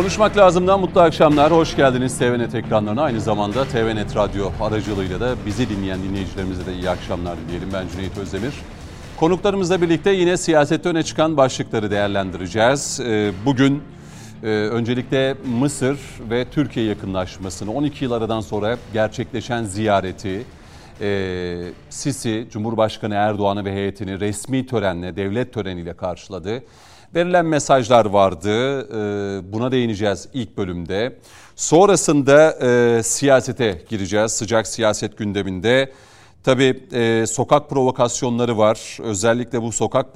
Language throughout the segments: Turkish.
Konuşmak lazımdan mutlu akşamlar. Hoş geldiniz TVNet ekranlarına. Aynı zamanda TVNet Radyo aracılığıyla da bizi dinleyen dinleyicilerimize de iyi akşamlar dileyelim. Ben Cüneyt Özdemir. Konuklarımızla birlikte yine siyasette öne çıkan başlıkları değerlendireceğiz. Ee, bugün e, öncelikle Mısır ve Türkiye yakınlaşmasını 12 yıl aradan sonra gerçekleşen ziyareti, e, Sisi, Cumhurbaşkanı Erdoğan'ı ve heyetini resmi törenle, devlet töreniyle karşıladı. Verilen mesajlar vardı. Ee, buna değineceğiz ilk bölümde. Sonrasında e, siyasete gireceğiz. Sıcak siyaset gündeminde. Tabii e, sokak provokasyonları var. Özellikle bu sokak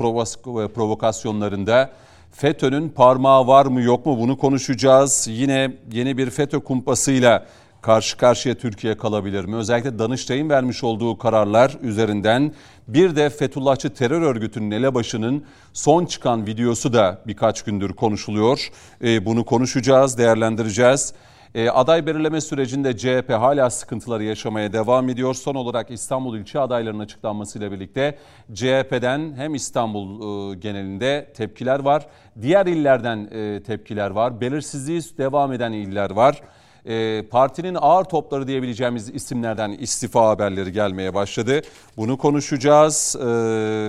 provokasyonlarında FETÖ'nün parmağı var mı yok mu bunu konuşacağız. Yine yeni bir FETÖ kumpasıyla karşı karşıya Türkiye kalabilir mi? Özellikle Danıştay'ın vermiş olduğu kararlar üzerinden bir de Fethullahçı terör örgütünün elebaşının son çıkan videosu da birkaç gündür konuşuluyor. E, bunu konuşacağız, değerlendireceğiz. E, aday belirleme sürecinde CHP hala sıkıntıları yaşamaya devam ediyor. Son olarak İstanbul ilçe adaylarının açıklanmasıyla birlikte CHP'den hem İstanbul e, genelinde tepkiler var. Diğer illerden e, tepkiler var. Belirsizliği devam eden iller var e, partinin ağır topları diyebileceğimiz isimlerden istifa haberleri gelmeye başladı. Bunu konuşacağız e,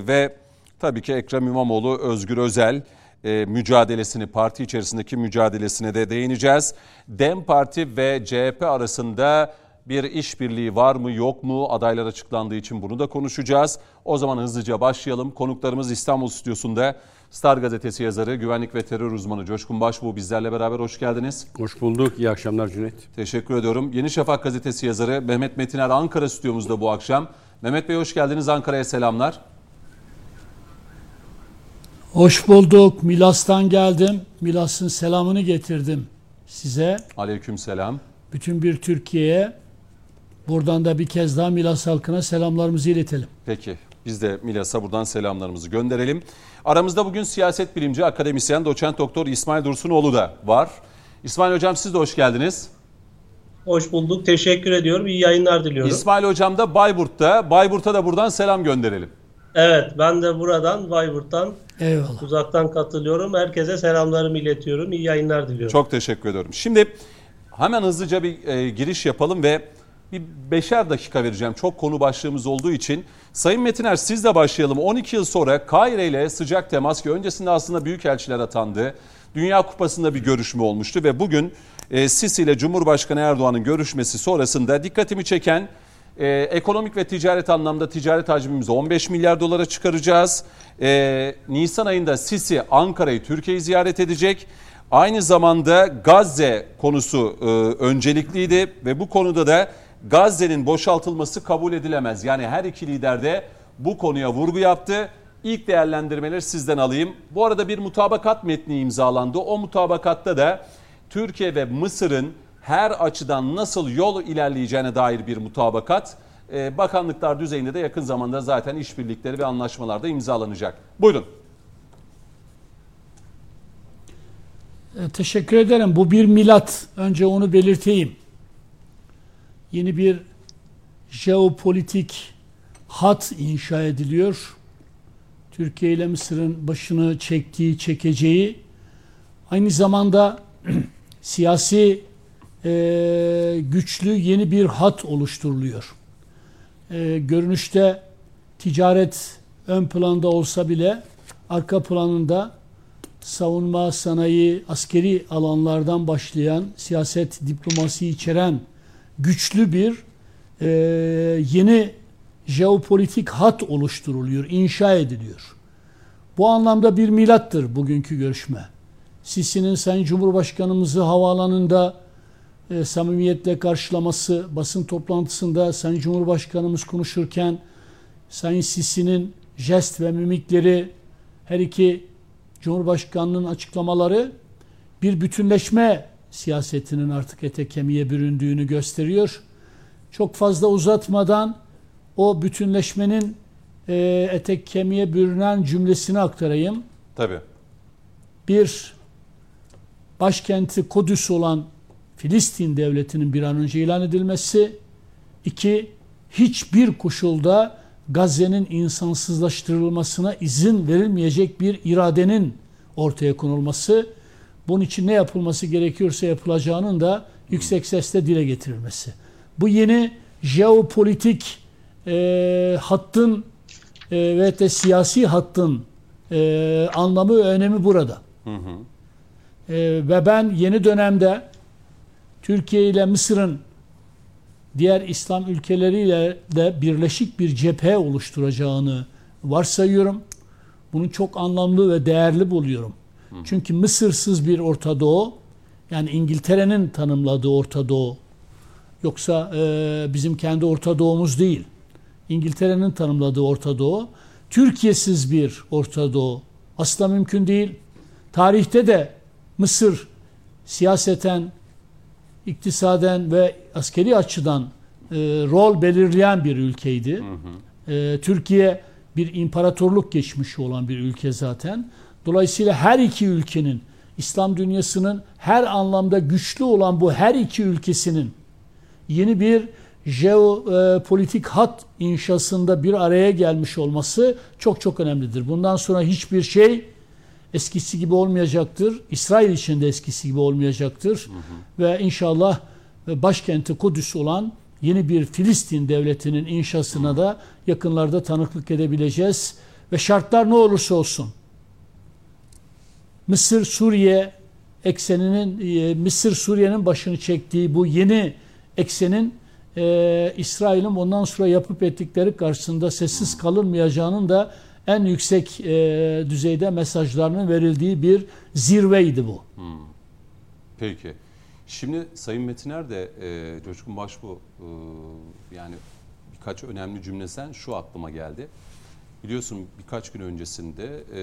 ve tabii ki Ekrem İmamoğlu, Özgür Özel e, mücadelesini, parti içerisindeki mücadelesine de değineceğiz. DEM Parti ve CHP arasında bir işbirliği var mı yok mu adaylar açıklandığı için bunu da konuşacağız. O zaman hızlıca başlayalım. Konuklarımız İstanbul Stüdyosu'nda Star Gazetesi yazarı, güvenlik ve terör uzmanı Coşkun Başbuğ bizlerle beraber hoş geldiniz. Hoş bulduk. İyi akşamlar Cüneyt. Teşekkür ediyorum. Yeni Şafak Gazetesi yazarı Mehmet Metiner Ankara stüdyomuzda bu akşam. Mehmet Bey hoş geldiniz. Ankara'ya selamlar. Hoş bulduk. Milas'tan geldim. Milas'ın selamını getirdim size. Aleyküm selam. Bütün bir Türkiye'ye buradan da bir kez daha Milas halkına selamlarımızı iletelim. Peki. Biz de Milas'a buradan selamlarımızı gönderelim. Aramızda bugün siyaset bilimci, akademisyen, doçent doktor İsmail Dursunoğlu da var. İsmail Hocam siz de hoş geldiniz. Hoş bulduk. Teşekkür ediyorum. İyi yayınlar diliyorum. İsmail Hocam da Bayburt'ta. Bayburt'a da buradan selam gönderelim. Evet ben de buradan Bayburt'tan Eyvallah. uzaktan katılıyorum. Herkese selamlarımı iletiyorum. İyi yayınlar diliyorum. Çok teşekkür ediyorum. Şimdi hemen hızlıca bir e, giriş yapalım ve bir beşer dakika vereceğim. Çok konu başlığımız olduğu için. Sayın Metiner sizle başlayalım. 12 yıl sonra Kahire ile sıcak temas ki öncesinde aslında büyükelçiler atandı. Dünya Kupası'nda bir görüşme olmuştu ve bugün e, Sisi ile Cumhurbaşkanı Erdoğan'ın görüşmesi sonrasında dikkatimi çeken e, ekonomik ve ticaret anlamda ticaret hacmimizi 15 milyar dolara çıkaracağız. E, Nisan ayında Sisi Ankara'yı Türkiye'yi ziyaret edecek. Aynı zamanda Gazze konusu e, öncelikliydi ve bu konuda da Gazze'nin boşaltılması kabul edilemez. Yani her iki lider de bu konuya vurgu yaptı. İlk değerlendirmeleri sizden alayım. Bu arada bir mutabakat metni imzalandı. O mutabakatta da Türkiye ve Mısır'ın her açıdan nasıl yol ilerleyeceğine dair bir mutabakat. Ee, bakanlıklar düzeyinde de yakın zamanda zaten işbirlikleri ve anlaşmalar da imzalanacak. Buyurun. E, teşekkür ederim. Bu bir milat. Önce onu belirteyim yeni bir jeopolitik hat inşa ediliyor. Türkiye ile Mısır'ın başını çektiği, çekeceği aynı zamanda siyasi e, güçlü yeni bir hat oluşturuluyor. E, görünüşte ticaret ön planda olsa bile arka planında savunma, sanayi, askeri alanlardan başlayan siyaset, diplomasi içeren güçlü bir e, yeni jeopolitik hat oluşturuluyor, inşa ediliyor. Bu anlamda bir milattır bugünkü görüşme. Sisi'nin Sayın Cumhurbaşkanımızı havaalanında e, samimiyetle karşılaması, basın toplantısında Sayın Cumhurbaşkanımız konuşurken Sayın Sisi'nin jest ve mimikleri, her iki Cumhurbaşkanının açıklamaları bir bütünleşme siyasetinin artık ete kemiğe büründüğünü gösteriyor. Çok fazla uzatmadan o bütünleşmenin e, etek kemiğe bürünen cümlesini aktarayım. Tabii. Bir, başkenti Kudüs olan Filistin devletinin bir an önce ilan edilmesi. İki, hiçbir koşulda Gazze'nin insansızlaştırılmasına izin verilmeyecek bir iradenin ortaya konulması. Bunun için ne yapılması gerekiyorsa yapılacağının da yüksek sesle dile getirilmesi. Bu yeni jeopolitik e, hattın e, ve de siyasi hattın e, anlamı ve önemi burada. Hı hı. E, ve ben yeni dönemde Türkiye ile Mısır'ın diğer İslam ülkeleriyle de birleşik bir cephe oluşturacağını varsayıyorum. Bunu çok anlamlı ve değerli buluyorum. Çünkü Mısırsız bir Orta Doğu, yani İngiltere'nin tanımladığı Orta Doğu, yoksa e, bizim kendi Orta Doğu'muz değil. İngiltere'nin tanımladığı Orta Doğu, Türkiye'siz bir Orta Doğu asla mümkün değil. Tarihte de Mısır siyaseten, iktisaden ve askeri açıdan e, rol belirleyen bir ülkeydi. E, Türkiye bir imparatorluk geçmişi olan bir ülke zaten. Dolayısıyla her iki ülkenin, İslam dünyasının her anlamda güçlü olan bu her iki ülkesinin yeni bir jeopolitik hat inşasında bir araya gelmiş olması çok çok önemlidir. Bundan sonra hiçbir şey eskisi gibi olmayacaktır. İsrail için de eskisi gibi olmayacaktır. Ve inşallah başkenti Kudüs olan yeni bir Filistin devletinin inşasına da yakınlarda tanıklık edebileceğiz. Ve şartlar ne olursa olsun Mısır Suriye ekseninin e, Mısır Suriye'nin başını çektiği bu yeni eksenin e, İsrail'in ondan sonra yapıp ettikleri karşısında sessiz kalınmayacağının da en yüksek e, düzeyde mesajlarının verildiği bir zirveydi bu. Peki. Şimdi Sayın Metiner de e, Coşkun Başbu e, yani birkaç önemli cümlesen şu aklıma geldi. Biliyorsun birkaç gün öncesinde e,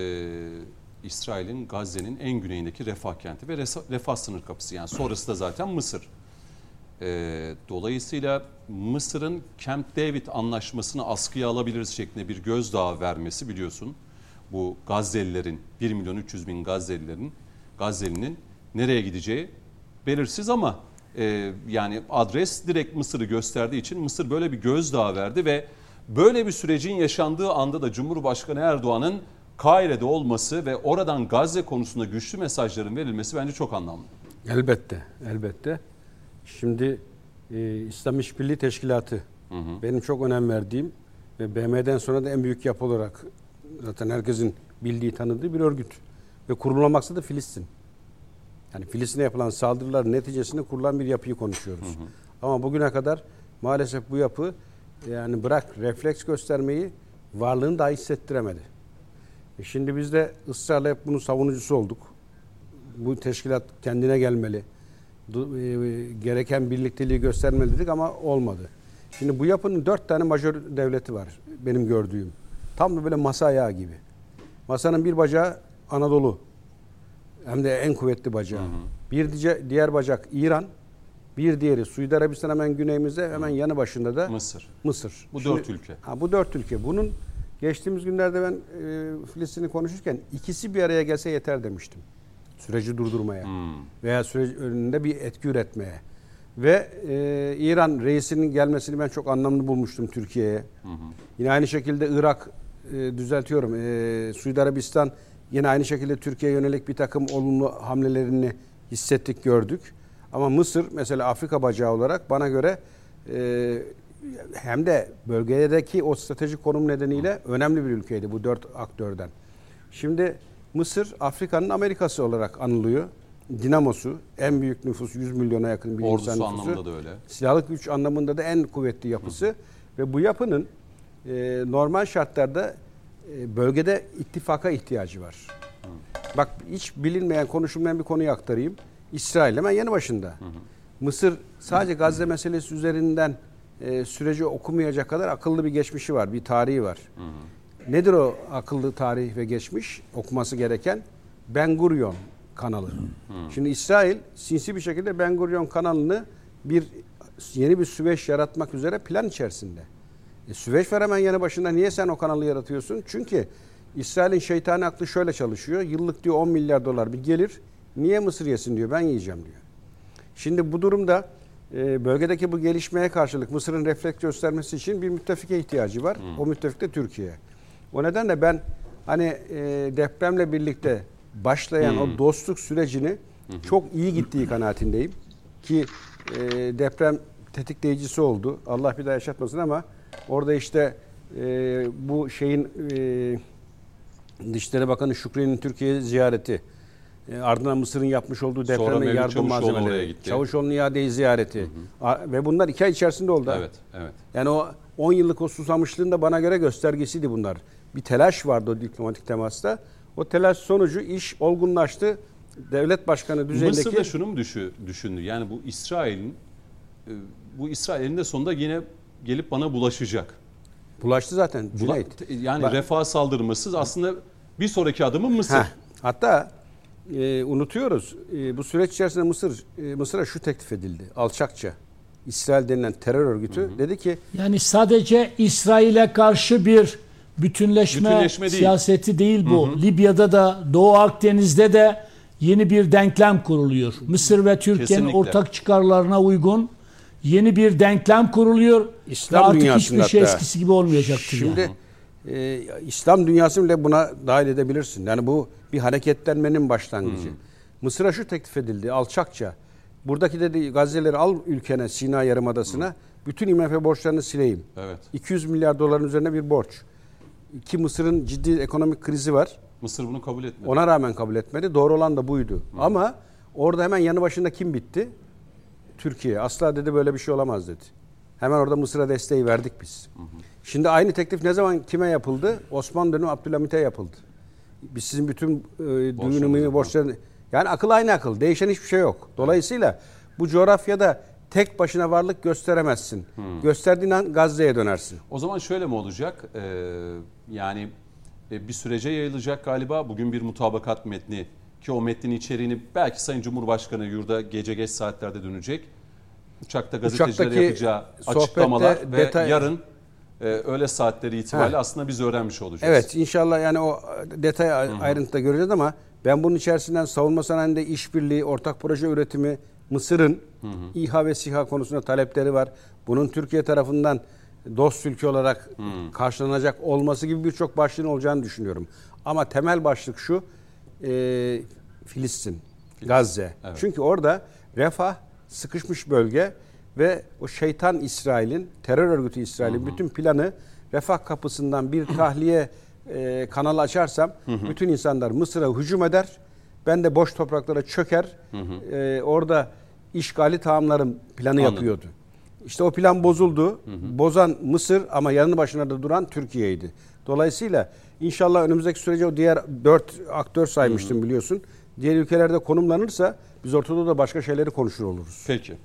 İsrail'in Gazze'nin en güneyindeki refah kenti ve refah sınır kapısı yani sonrası da zaten Mısır. E, dolayısıyla Mısır'ın Camp David anlaşmasını askıya alabiliriz şeklinde bir gözdağı vermesi biliyorsun. Bu Gazze'lilerin 1 milyon 300 bin Gazze'lilerin Gazze'linin nereye gideceği belirsiz ama e, yani adres direkt Mısır'ı gösterdiği için Mısır böyle bir gözdağı verdi ve böyle bir sürecin yaşandığı anda da Cumhurbaşkanı Erdoğan'ın Kahire'de olması ve oradan Gazze konusunda güçlü mesajların verilmesi bence çok anlamlı. Elbette, elbette. Şimdi e, İslam İşbirliği Teşkilatı hı hı. benim çok önem verdiğim ve BM'den sonra da en büyük yapı olarak zaten herkesin bildiği, tanıdığı bir örgüt. Ve kurulma maksadı Filistin. Yani Filistin'e yapılan saldırılar neticesinde kurulan bir yapıyı konuşuyoruz. Hı hı. Ama bugüne kadar maalesef bu yapı yani bırak refleks göstermeyi varlığını daha hissettiremedi. E şimdi biz de ısrarla hep bunun savunucusu olduk. Bu teşkilat kendine gelmeli. E, gereken birlikteliği göstermeli dedik ama olmadı. Şimdi bu yapının dört tane majör devleti var benim gördüğüm. Tam da böyle masa ayağı gibi. Masanın bir bacağı Anadolu. Hem de en kuvvetli bacağı. Hı hı. Bir diğer bacak İran. Bir diğeri Suudi Arabistan hemen güneyimizde hemen yanı başında da Mısır. Mısır. Bu Şimdi, dört ülke. Ha, bu dört ülke. Bunun geçtiğimiz günlerde ben e, Filistin'i konuşurken ikisi bir araya gelse yeter demiştim. Süreci durdurmaya hmm. veya süreç önünde bir etki üretmeye. Ve e, İran reisinin gelmesini ben çok anlamlı bulmuştum Türkiye'ye. Yine aynı şekilde Irak e, düzeltiyorum. E, Suudi Arabistan yine aynı şekilde Türkiye'ye yönelik bir takım olumlu hamlelerini hissettik, gördük. Ama Mısır mesela Afrika bacağı olarak bana göre e, hem de bölgedeki o stratejik konum nedeniyle önemli bir ülkeydi bu dört aktörden. Şimdi Mısır Afrika'nın Amerikası olarak anılıyor. Dinamosu en büyük nüfus 100 milyona yakın bir Ordusu insan nüfusu. anlamında da öyle. Silahlı güç anlamında da en kuvvetli yapısı. Hı. Ve bu yapının e, normal şartlarda e, bölgede ittifaka ihtiyacı var. Hı. Bak hiç bilinmeyen, konuşulmayan bir konuyu aktarayım. İsrail hemen yanı başında. Hı hı. Mısır sadece Gazze meselesi üzerinden e, süreci okumayacak kadar akıllı bir geçmişi var, bir tarihi var. Hı hı. Nedir o akıllı tarih ve geçmiş okuması gereken? Ben Gurion kanalı. Hı. Şimdi İsrail sinsi bir şekilde Ben Gurion kanalını bir yeni bir süveyş yaratmak üzere plan içerisinde. E, süveyş var hemen yanı başında. Niye sen o kanalı yaratıyorsun? Çünkü İsrail'in şeytani aklı şöyle çalışıyor. Yıllık diyor 10 milyar dolar bir gelir. Niye Mısır yesin diyor. Ben yiyeceğim diyor. Şimdi bu durumda bölgedeki bu gelişmeye karşılık Mısır'ın refleks göstermesi için bir müttefike ihtiyacı var. Hmm. O müttefik de Türkiye. O nedenle ben hani e, depremle birlikte başlayan hmm. o dostluk sürecini çok iyi gittiği kanaatindeyim. Ki e, deprem tetikleyicisi oldu. Allah bir daha yaşatmasın ama orada işte e, bu şeyin Dışişleri Bakanı Şükrü'nün Türkiye ziyareti, e, ardından Mısır'ın yapmış olduğu depreme yardım Çavuşoğlu malzemeleri, gitti. Çavuşoğlu'nun iadeyi ziyareti A- ve bunlar iki ay içerisinde oldu. Evet, evet. Yani o 10 yıllık o susamışlığın da bana göre göstergesiydi bunlar. Bir telaş vardı o diplomatik temasta. O telaş sonucu iş olgunlaştı. Devlet başkanı düzeyindeki... Mısır da şunu mu düşü, düşündü? Yani bu İsrail'in e, bu İsrail'in de sonunda yine gelip bana bulaşacak. Bulaştı zaten Bula- Cüneyt. yani Bak- refah saldırması aslında bir sonraki adımı Mısır. Heh, hatta e, unutuyoruz. E, bu süreç içerisinde Mısır e, Mısır'a şu teklif edildi. Alçakça. İsrail denilen terör örgütü dedi ki Yani sadece İsrail'e karşı bir bütünleşme, Bütünleşme değil. siyaseti değil bu. Libya'da da Doğu Akdeniz'de de yeni bir denklem kuruluyor. Mısır ve Türkiye'nin Kesinlikle. ortak çıkarlarına uygun yeni bir denklem kuruluyor. İslam ve artık hiçbir şey hatta. eskisi gibi olmayacaktır. Şimdi yani. E, İslam dünyası bile buna dahil edebilirsin. Yani bu bir hareketlenmenin başlangıcı. Mısır'a şu teklif edildi alçakça. Buradaki dedi Gazze'leri al ülkene Sina Yarımadası'na. Bütün IMF borçlarını sileyim. Evet. 200 milyar doların üzerine bir borç. Ki Mısır'ın ciddi ekonomik krizi var. Mısır bunu kabul etmedi. Ona rağmen kabul etmedi. Doğru olan da buydu. Ama orada hemen yanı başında kim bitti? Türkiye. Asla dedi böyle bir şey olamaz dedi. Hemen orada Mısır'a desteği verdik biz. Şimdi aynı teklif ne zaman kime yapıldı? Osmanlı dönemi Abdülhamit'e yapıldı. Biz sizin bütün e, düğünümü borçlarını... Yani akıl aynı akıl. Değişen hiçbir şey yok. Dolayısıyla bu coğrafyada tek başına varlık gösteremezsin. Gösterdiğin an Gazze'ye dönersin. O zaman şöyle mi olacak? Ee, yani e, bir sürece yayılacak galiba. Bugün bir mutabakat metni ki o metnin içeriğini belki Sayın Cumhurbaşkanı yurda gece geç saatlerde dönecek. Uçakta gazetecilere Uçaktaki yapacağı açıklamalar ve detay- yarın e, öğle saatleri itibariyle Ha. aslında biz öğrenmiş olacağız. Evet inşallah yani o detay ayrıntıda göreceğiz ama ben bunun içerisinden savunma sanayinde işbirliği, ortak proje üretimi, Mısır'ın İHA ve SİHA konusunda talepleri var. Bunun Türkiye tarafından dost ülke olarak karşılanacak olması gibi birçok başlığın olacağını düşünüyorum. Ama temel başlık şu, e, Filistin, Gazze. Evet. Çünkü orada refah, sıkışmış bölge ve o şeytan İsrail'in, terör örgütü İsrail'in bütün planı refah kapısından bir tahliye e, kanalı açarsam bütün insanlar Mısır'a hücum eder. Ben de boş topraklara çöker. E, orada işgali tamamlarım planı Anladım. yapıyordu. İşte o plan bozuldu. Bozan Mısır ama yanı başına da duran Türkiye'ydi. Dolayısıyla inşallah önümüzdeki sürece o diğer dört aktör saymıştım biliyorsun. Diğer ülkelerde konumlanırsa biz Orta da başka şeyleri konuşur oluruz. Peki.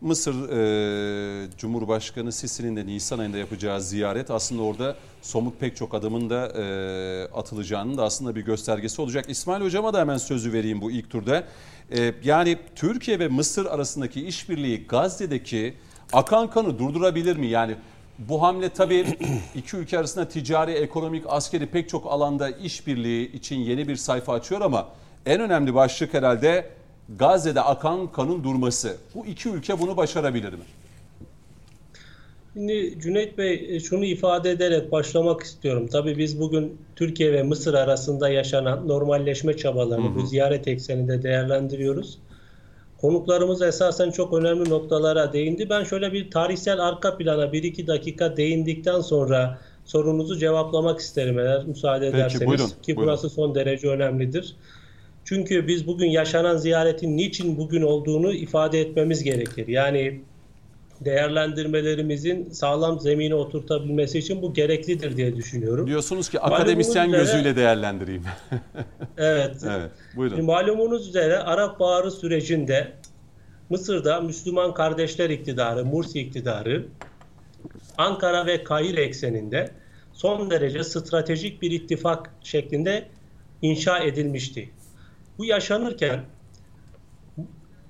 Mısır e, Cumhurbaşkanı Sisi'nin de Nisan ayında yapacağı ziyaret aslında orada somut pek çok adımın da e, atılacağının da aslında bir göstergesi olacak. İsmail Hocama da hemen sözü vereyim bu ilk turda. E, yani Türkiye ve Mısır arasındaki işbirliği Gazze'deki akan kanı durdurabilir mi? Yani bu hamle tabii iki ülke arasında ticari, ekonomik, askeri pek çok alanda işbirliği için yeni bir sayfa açıyor ama en önemli başlık herhalde Gazze'de akan kanın durması. Bu iki ülke bunu başarabilir mi? Şimdi Cüneyt Bey e, şunu ifade ederek başlamak istiyorum. Tabii biz bugün Türkiye ve Mısır arasında yaşanan normalleşme çabalarını bu ziyaret ekseninde değerlendiriyoruz. Konuklarımız esasen çok önemli noktalara değindi. Ben şöyle bir tarihsel arka plana 1-2 dakika değindikten sonra sorunuzu cevaplamak isterim eğer müsaade Peki, ederseniz. buyurun, Ki buyurun. burası son derece önemlidir. Çünkü biz bugün yaşanan ziyaretin niçin bugün olduğunu ifade etmemiz gerekir. Yani değerlendirmelerimizin sağlam zemine oturtabilmesi için bu gereklidir diye düşünüyorum. Diyorsunuz ki akademisyen üzere- gözüyle değerlendireyim. Evet. evet, buyurun. Malumunuz üzere Arap Baharı sürecinde Mısır'da Müslüman Kardeşler iktidarı, Mursi iktidarı Ankara ve Kahire ekseninde son derece stratejik bir ittifak şeklinde inşa edilmişti. Bu yaşanırken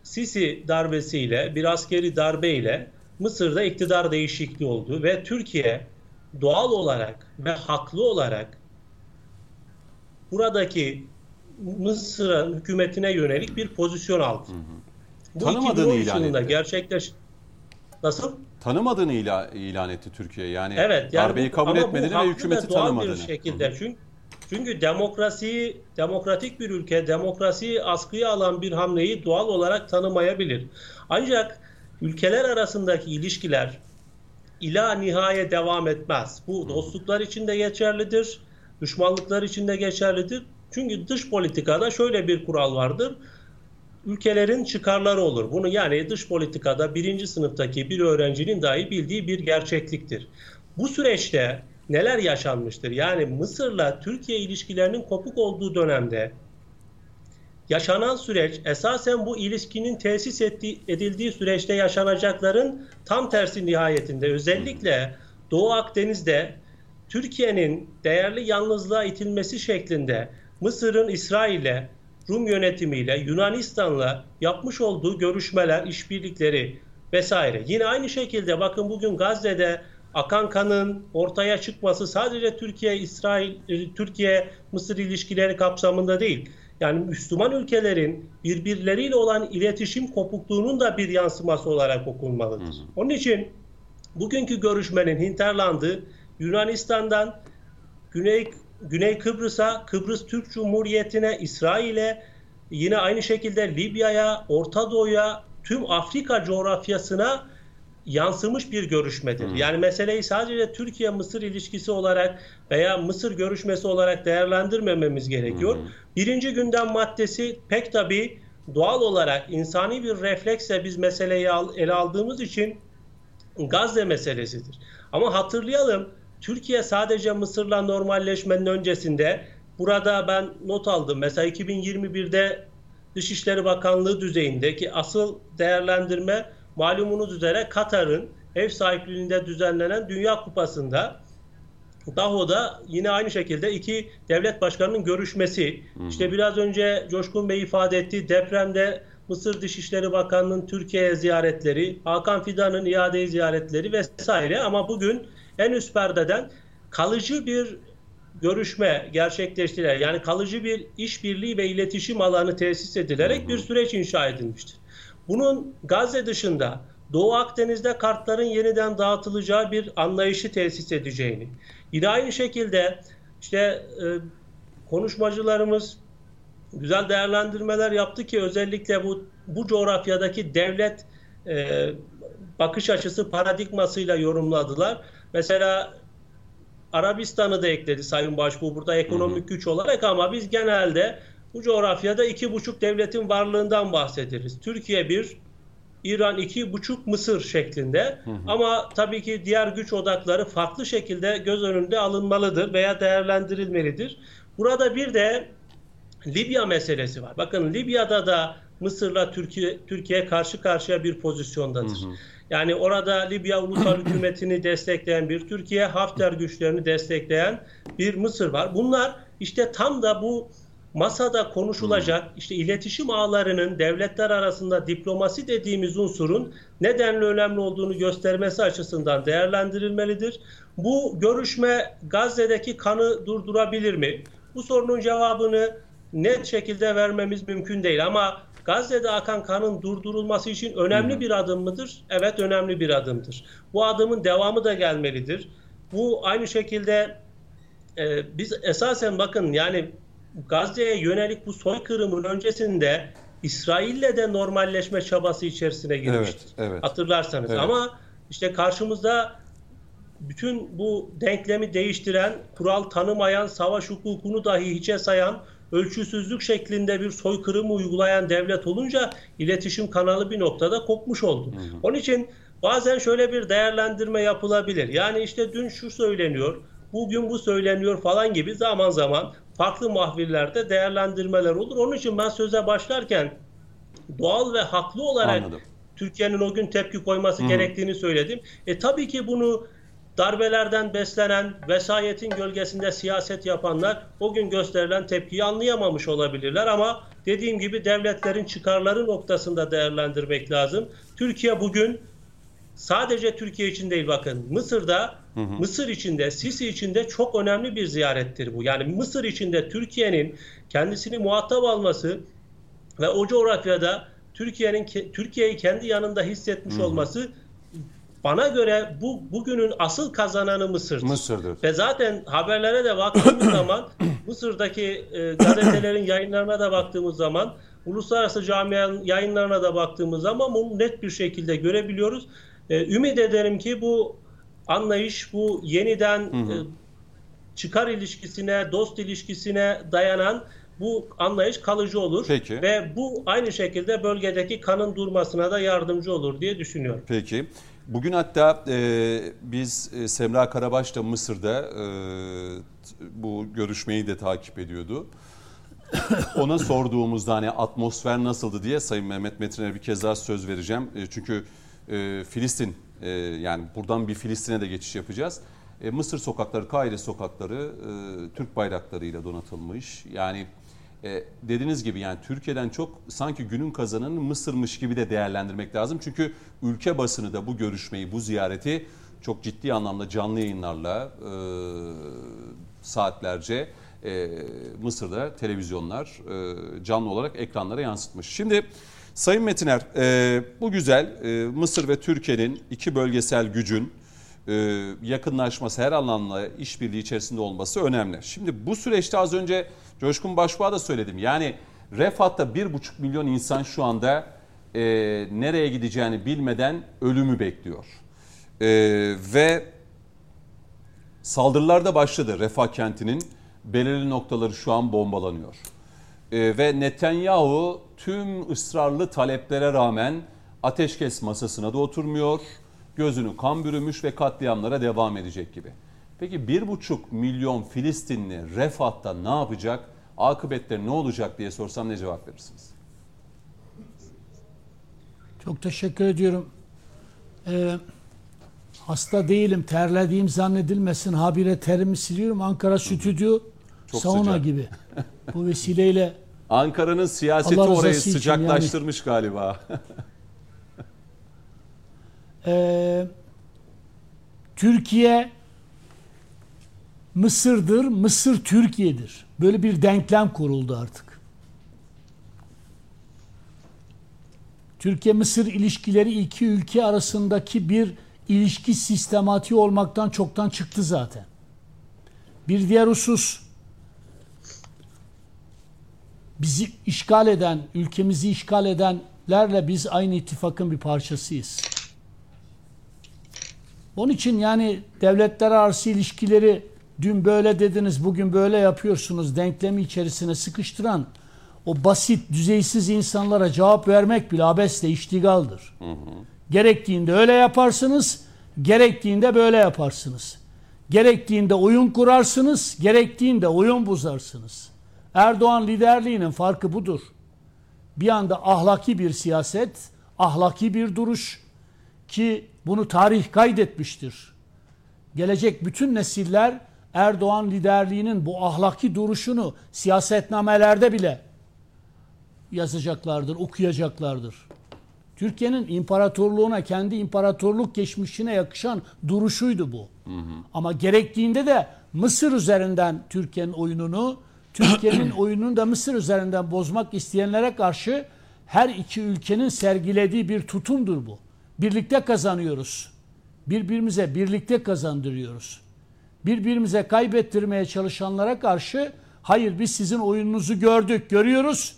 Sisi darbesiyle, bir askeri darbeyle Mısır'da iktidar değişikliği oldu ve Türkiye doğal olarak ve haklı olarak buradaki Mısır'ın hükümetine yönelik bir pozisyon aldı. Bu Tanımadığını 2013 ilan etti. gerçekleş Nasıl? Tanımadığını ila- ilan etti Türkiye. Yani Evet. Yani darbeyi bu- kabul etmediğini ve hükümeti doğal tanımadığını. bir şekilde. Çünkü Çünkü demokrasiyi, demokratik bir ülke demokrasiyi askıya alan bir hamleyi doğal olarak tanımayabilir. Ancak ülkeler arasındaki ilişkiler ila nihaye devam etmez. Bu dostluklar için de geçerlidir, düşmanlıklar için de geçerlidir. Çünkü dış politikada şöyle bir kural vardır. Ülkelerin çıkarları olur. Bunu yani dış politikada birinci sınıftaki bir öğrencinin dahi bildiği bir gerçekliktir. Bu süreçte neler yaşanmıştır? Yani Mısır'la Türkiye ilişkilerinin kopuk olduğu dönemde yaşanan süreç esasen bu ilişkinin tesis ettiği, edildiği süreçte yaşanacakların tam tersi nihayetinde özellikle Doğu Akdeniz'de Türkiye'nin değerli yalnızlığa itilmesi şeklinde Mısır'ın İsrail'le, Rum yönetimiyle, Yunanistan'la yapmış olduğu görüşmeler, işbirlikleri vesaire. Yine aynı şekilde bakın bugün Gazze'de akan kanın ortaya çıkması sadece Türkiye İsrail e, Türkiye Mısır ilişkileri kapsamında değil. Yani Müslüman ülkelerin birbirleriyle olan iletişim kopukluğunun da bir yansıması olarak okunmalıdır. Hı hı. Onun için bugünkü görüşmenin hinterlandığı Yunanistan'dan Güney Güney Kıbrıs'a, Kıbrıs Türk Cumhuriyeti'ne, İsrail'e, yine aynı şekilde Libya'ya, Orta Doğu'ya, tüm Afrika coğrafyasına yansımış bir görüşmedir. Hmm. Yani meseleyi sadece Türkiye-Mısır ilişkisi olarak veya Mısır görüşmesi olarak değerlendirmememiz gerekiyor. Hmm. Birinci gündem maddesi pek tabii doğal olarak insani bir refleksle biz meseleyi ele aldığımız için Gazze meselesidir. Ama hatırlayalım Türkiye sadece Mısır'la normalleşmenin öncesinde burada ben not aldım. Mesela 2021'de Dışişleri Bakanlığı düzeyindeki asıl değerlendirme malumunuz üzere Katar'ın ev sahipliğinde düzenlenen Dünya Kupası'nda Daho'da yine aynı şekilde iki devlet başkanının görüşmesi. Hmm. İşte biraz önce Coşkun Bey ifade ettiği depremde Mısır Dışişleri Bakanı'nın Türkiye'ye ziyaretleri, Hakan Fidan'ın iade ziyaretleri vesaire ama bugün en üst perdeden kalıcı bir görüşme gerçekleştirilerek yani kalıcı bir işbirliği ve iletişim alanı tesis edilerek bir süreç inşa edilmiştir. Bunun Gazze dışında Doğu Akdeniz'de kartların yeniden dağıtılacağı bir anlayışı tesis edeceğini. Yine aynı şekilde işte e, konuşmacılarımız güzel değerlendirmeler yaptı ki özellikle bu bu coğrafyadaki devlet e, bakış açısı paradigmasıyla yorumladılar. Mesela Arabistan'ı da ekledi Sayın Başbuğ burada ekonomik hı hı. güç olarak ama biz genelde bu coğrafyada iki buçuk devletin varlığından bahsederiz. Türkiye bir, İran iki buçuk Mısır şeklinde. Hı hı. Ama tabii ki diğer güç odakları farklı şekilde göz önünde alınmalıdır veya değerlendirilmelidir. Burada bir de Libya meselesi var. Bakın Libya'da da Mısır'la Türkiye Türkiye karşı karşıya bir pozisyondadır. Hı hı. Yani orada Libya ulusal hükümetini destekleyen bir Türkiye, Hafter güçlerini destekleyen bir Mısır var. Bunlar işte tam da bu masada konuşulacak hmm. işte iletişim ağlarının devletler arasında diplomasi dediğimiz unsurun nedenli önemli olduğunu göstermesi açısından değerlendirilmelidir. Bu görüşme Gazze'deki kanı durdurabilir mi? Bu sorunun cevabını net şekilde vermemiz mümkün değil ama Gazze'de akan kanın durdurulması için önemli hmm. bir adım mıdır? Evet önemli bir adımdır. Bu adımın devamı da gelmelidir. Bu aynı şekilde e, biz esasen bakın yani Gazze'ye yönelik bu soykırımın öncesinde İsrail'le de normalleşme çabası içerisine girmiştir. Evet, evet. Hatırlarsanız. Evet. Ama işte karşımızda bütün bu denklemi değiştiren, kural tanımayan, savaş hukukunu dahi hiçe sayan, ölçüsüzlük şeklinde bir soykırım uygulayan devlet olunca iletişim kanalı bir noktada kopmuş oldu. Hı hı. Onun için bazen şöyle bir değerlendirme yapılabilir. Yani işte dün şu söyleniyor, bugün bu söyleniyor falan gibi zaman zaman farklı mahvillerde değerlendirmeler olur. Onun için ben söze başlarken doğal ve haklı olarak Türkiye'nin o gün tepki koyması Hı-hı. gerektiğini söyledim. E tabii ki bunu darbelerden beslenen, vesayetin gölgesinde siyaset yapanlar o gün gösterilen tepkiyi anlayamamış olabilirler ama dediğim gibi devletlerin çıkarları noktasında değerlendirmek lazım. Türkiye bugün sadece Türkiye için değil bakın Mısır'da hı hı. Mısır içinde Sisi içinde çok önemli bir ziyarettir bu. Yani Mısır içinde Türkiye'nin kendisini muhatap alması ve o coğrafyada Türkiye'nin Türkiye'yi kendi yanında hissetmiş hı hı. olması bana göre bu bugünün asıl kazananı Mısır'dır. Mısır'dır. Ve zaten haberlere de baktığımız zaman Mısır'daki e, gazetelerin yayınlarına da baktığımız zaman, uluslararası camianın yayınlarına da baktığımız zaman bunu net bir şekilde görebiliyoruz. E, ümit ederim ki bu anlayış, bu yeniden e, çıkar ilişkisine, dost ilişkisine dayanan bu anlayış kalıcı olur. Peki. Ve bu aynı şekilde bölgedeki kanın durmasına da yardımcı olur diye düşünüyorum. Peki. Bugün hatta e, biz e, Semra Karabaş da Mısır'da e, bu görüşmeyi de takip ediyordu. Ona sorduğumuzda hani atmosfer nasıldı diye Sayın Mehmet Metin'e bir kez daha söz vereceğim. E, çünkü e, Filistin e, yani buradan bir Filistin'e de geçiş yapacağız. E, Mısır sokakları, Kahire sokakları e, Türk bayraklarıyla donatılmış. Yani e, dediğiniz gibi yani Türkiye'den çok sanki günün kazananı Mısır'mış gibi de değerlendirmek lazım. Çünkü ülke basını da bu görüşmeyi, bu ziyareti çok ciddi anlamda canlı yayınlarla e, saatlerce e, Mısır'da televizyonlar e, canlı olarak ekranlara yansıtmış. Şimdi Sayın Metiner e, bu güzel e, Mısır ve Türkiye'nin iki bölgesel gücün e, yakınlaşması, her anlamda işbirliği içerisinde olması önemli. Şimdi bu süreçte az önce Coşkun Başbuğ'a da söyledim. Yani Refat'ta bir buçuk milyon insan şu anda e, nereye gideceğini bilmeden ölümü bekliyor. Ve saldırılar da başladı. Refah kentinin belirli noktaları şu an bombalanıyor. E, ve Netanyahu tüm ısrarlı taleplere rağmen ateşkes masasına da oturmuyor. Gözünü kan bürümüş ve katliamlara devam edecek gibi. Peki bir buçuk milyon Filistinli Refat'ta ne yapacak? Akıbetleri ne olacak diye sorsam ne cevap verirsiniz? Çok teşekkür ediyorum. Ee, hasta değilim, terlediğim zannedilmesin. Habire terimi siliyorum. Ankara stüdyo Çok sauna sıcak. gibi. Bu vesileyle Ankara'nın siyaseti Allah orayı sıcaklaştırmış galiba. Ee, Türkiye Mısır'dır, Mısır Türkiye'dir. Böyle bir denklem kuruldu artık. Türkiye-Mısır ilişkileri iki ülke arasındaki bir ilişki sistematiği olmaktan çoktan çıktı zaten. Bir diğer husus bizi işgal eden, ülkemizi işgal edenlerle biz aynı ittifakın bir parçasıyız. Onun için yani devletler arası ilişkileri dün böyle dediniz, bugün böyle yapıyorsunuz denklemi içerisine sıkıştıran o basit, düzeysiz insanlara cevap vermek bile abesle iştigaldır. Gerektiğinde öyle yaparsınız, gerektiğinde böyle yaparsınız. Gerektiğinde oyun kurarsınız, gerektiğinde oyun bozarsınız. Erdoğan liderliğinin farkı budur. Bir anda ahlaki bir siyaset, ahlaki bir duruş ki bunu tarih kaydetmiştir. Gelecek bütün nesiller Erdoğan liderliğinin bu ahlaki duruşunu siyasetnamelerde bile yazacaklardır, okuyacaklardır. Türkiye'nin imparatorluğuna, kendi imparatorluk geçmişine yakışan duruşuydu bu. Ama gerektiğinde de Mısır üzerinden Türkiye'nin oyununu, Türkiye'nin oyununu da Mısır üzerinden bozmak isteyenlere karşı her iki ülkenin sergilediği bir tutumdur bu. Birlikte kazanıyoruz. Birbirimize birlikte kazandırıyoruz. Birbirimize kaybettirmeye çalışanlara karşı hayır biz sizin oyununuzu gördük, görüyoruz.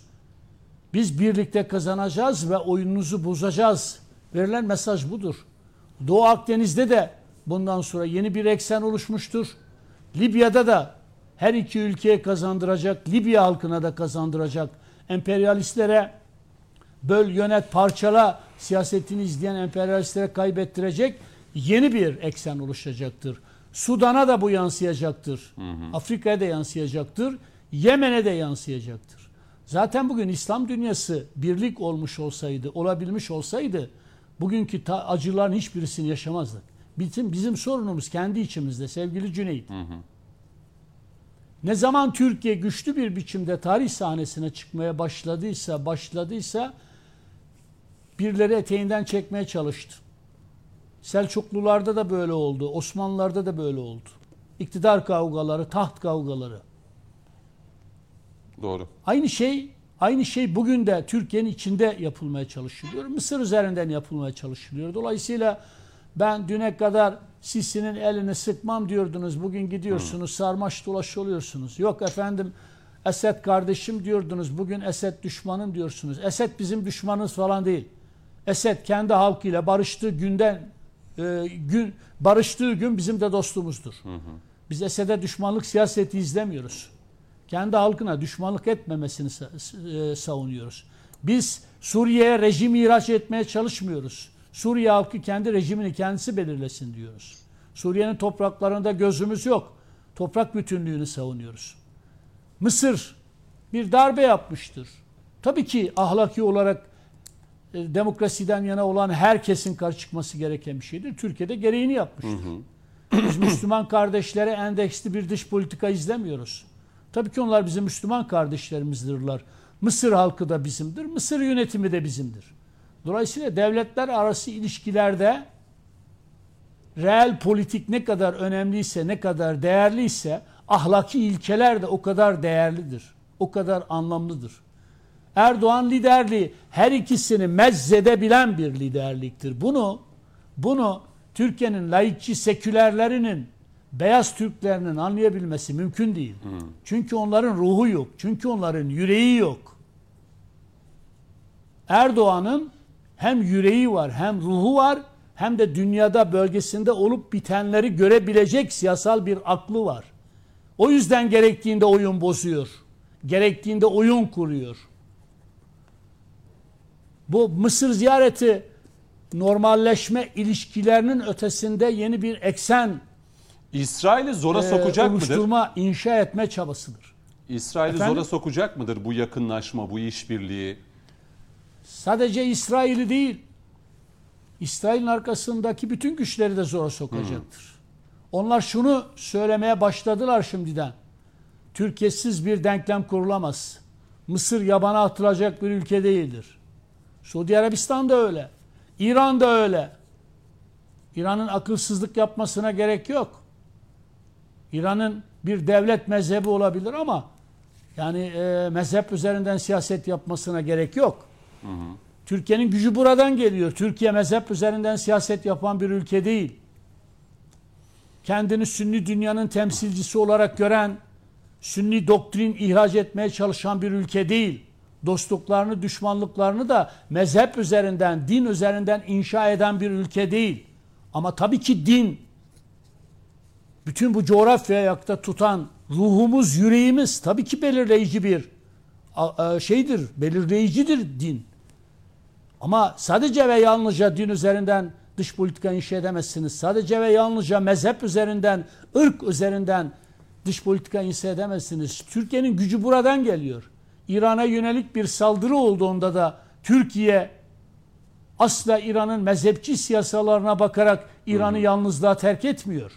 Biz birlikte kazanacağız ve oyununuzu bozacağız. Verilen mesaj budur. Doğu Akdeniz'de de bundan sonra yeni bir eksen oluşmuştur. Libya'da da her iki ülkeye kazandıracak, Libya halkına da kazandıracak. Emperyalistlere böl, yönet, parçala siyasetini izleyen emperyalistlere kaybettirecek yeni bir eksen oluşacaktır. Sudan'a da bu yansıyacaktır. Afrika'ya da yansıyacaktır. Yemen'e de yansıyacaktır. Zaten bugün İslam dünyası birlik olmuş olsaydı, olabilmiş olsaydı bugünkü acıların hiçbirisini yaşamazdık. Bizim bizim sorunumuz kendi içimizde sevgili Cüneyt. Ne zaman Türkiye güçlü bir biçimde tarih sahnesine çıkmaya başladıysa, başladıysa birileri eteğinden çekmeye çalıştı. Selçuklularda da böyle oldu, Osmanlılarda da böyle oldu. İktidar kavgaları, taht kavgaları. Doğru. Aynı şey aynı şey bugün de Türkiye'nin içinde yapılmaya çalışılıyor. Mısır üzerinden yapılmaya çalışılıyor. Dolayısıyla ben düne kadar Sisi'nin elini sıkmam diyordunuz. Bugün gidiyorsunuz sarmaş dolaş oluyorsunuz. Yok efendim Esed kardeşim diyordunuz. Bugün Esed düşmanım diyorsunuz. Esed bizim düşmanımız falan değil. Esed kendi halkıyla barıştığı günden e, gün barıştığı gün bizim de dostumuzdur. Biz Esed'e düşmanlık siyaseti izlemiyoruz. Kendi halkına düşmanlık etmemesini e, savunuyoruz. Biz Suriye'ye rejim ihraç etmeye çalışmıyoruz. Suriye halkı kendi rejimini kendisi belirlesin diyoruz. Suriye'nin topraklarında gözümüz yok. Toprak bütünlüğünü savunuyoruz. Mısır bir darbe yapmıştır. Tabii ki ahlaki olarak e, demokrasiden yana olan herkesin karşı çıkması gereken bir şeydir. Türkiye'de gereğini yapmıştır. Biz Müslüman kardeşlere endeksli bir dış politika izlemiyoruz. Tabii ki onlar bizim Müslüman kardeşlerimizdirler. Mısır halkı da bizimdir. Mısır yönetimi de bizimdir. Dolayısıyla devletler arası ilişkilerde reel politik ne kadar önemliyse, ne kadar değerliyse ahlaki ilkeler de o kadar değerlidir. O kadar anlamlıdır. Erdoğan liderliği her ikisini mezzedebilen bir liderliktir. Bunu bunu Türkiye'nin laikçi sekülerlerinin beyaz Türklerinin anlayabilmesi mümkün değil. Çünkü onların ruhu yok. Çünkü onların yüreği yok. Erdoğan'ın hem yüreği var, hem ruhu var, hem de dünyada bölgesinde olup bitenleri görebilecek siyasal bir aklı var. O yüzden gerektiğinde oyun bozuyor. Gerektiğinde oyun kuruyor. Bu Mısır ziyareti normalleşme ilişkilerinin ötesinde yeni bir eksen İsrail'i zora e, sokacak mıdır? oluşturma, inşa etme çabasıdır. İsrail'i zora sokacak mıdır bu yakınlaşma, bu işbirliği? Sadece İsrail'i değil, İsrail'in arkasındaki bütün güçleri de zora sokacaktır. Onlar şunu söylemeye başladılar şimdiden. Türkiye'siz bir denklem kurulamaz. Mısır yabana atılacak bir ülke değildir. Suudi Arabistan da öyle. İran da öyle. İran'ın akılsızlık yapmasına gerek yok. İran'ın bir devlet mezhebi olabilir ama yani e, mezhep üzerinden siyaset yapmasına gerek yok. Türkiye'nin gücü buradan geliyor. Türkiye mezhep üzerinden siyaset yapan bir ülke değil. Kendini Sünni dünyanın temsilcisi olarak gören, Sünni doktrin ihraç etmeye çalışan bir ülke değil. Dostluklarını, düşmanlıklarını da mezhep üzerinden, din üzerinden inşa eden bir ülke değil. Ama tabii ki din, bütün bu coğrafyayı ayakta tutan ruhumuz, yüreğimiz tabii ki belirleyici bir şeydir, belirleyicidir din. Ama sadece ve yalnızca din üzerinden dış politika inşa edemezsiniz. Sadece ve yalnızca mezhep üzerinden, ırk üzerinden dış politika inşa edemezsiniz. Türkiye'nin gücü buradan geliyor. İran'a yönelik bir saldırı olduğunda da Türkiye asla İran'ın mezhepçi siyasalarına bakarak İran'ı yalnızlığa terk etmiyor.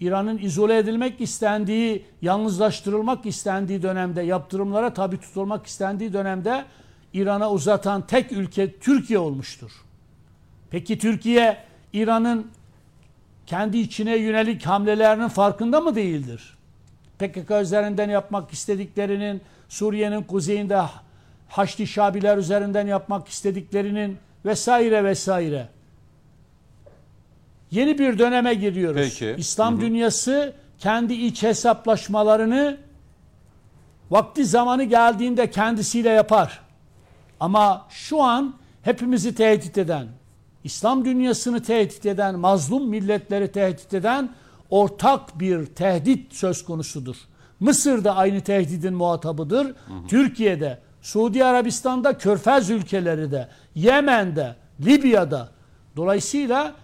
İran'ın izole edilmek istendiği, yalnızlaştırılmak istendiği dönemde, yaptırımlara tabi tutulmak istendiği dönemde İran'a uzatan tek ülke Türkiye olmuştur. Peki Türkiye İran'ın kendi içine yönelik hamlelerinin farkında mı değildir? PKK üzerinden yapmak istediklerinin, Suriye'nin kuzeyinde Haçlı Şabiler üzerinden yapmak istediklerinin vesaire vesaire. Yeni bir döneme giriyoruz. Peki. İslam dünyası kendi iç hesaplaşmalarını vakti zamanı geldiğinde kendisiyle yapar. Ama şu an hepimizi tehdit eden, İslam dünyasını tehdit eden, mazlum milletleri tehdit eden ortak bir tehdit söz konusudur. Mısır da aynı tehdidin muhatabıdır. Türkiye'de, Suudi Arabistan'da, Körfez ülkeleri de, Yemen'de, Libya'da. Dolayısıyla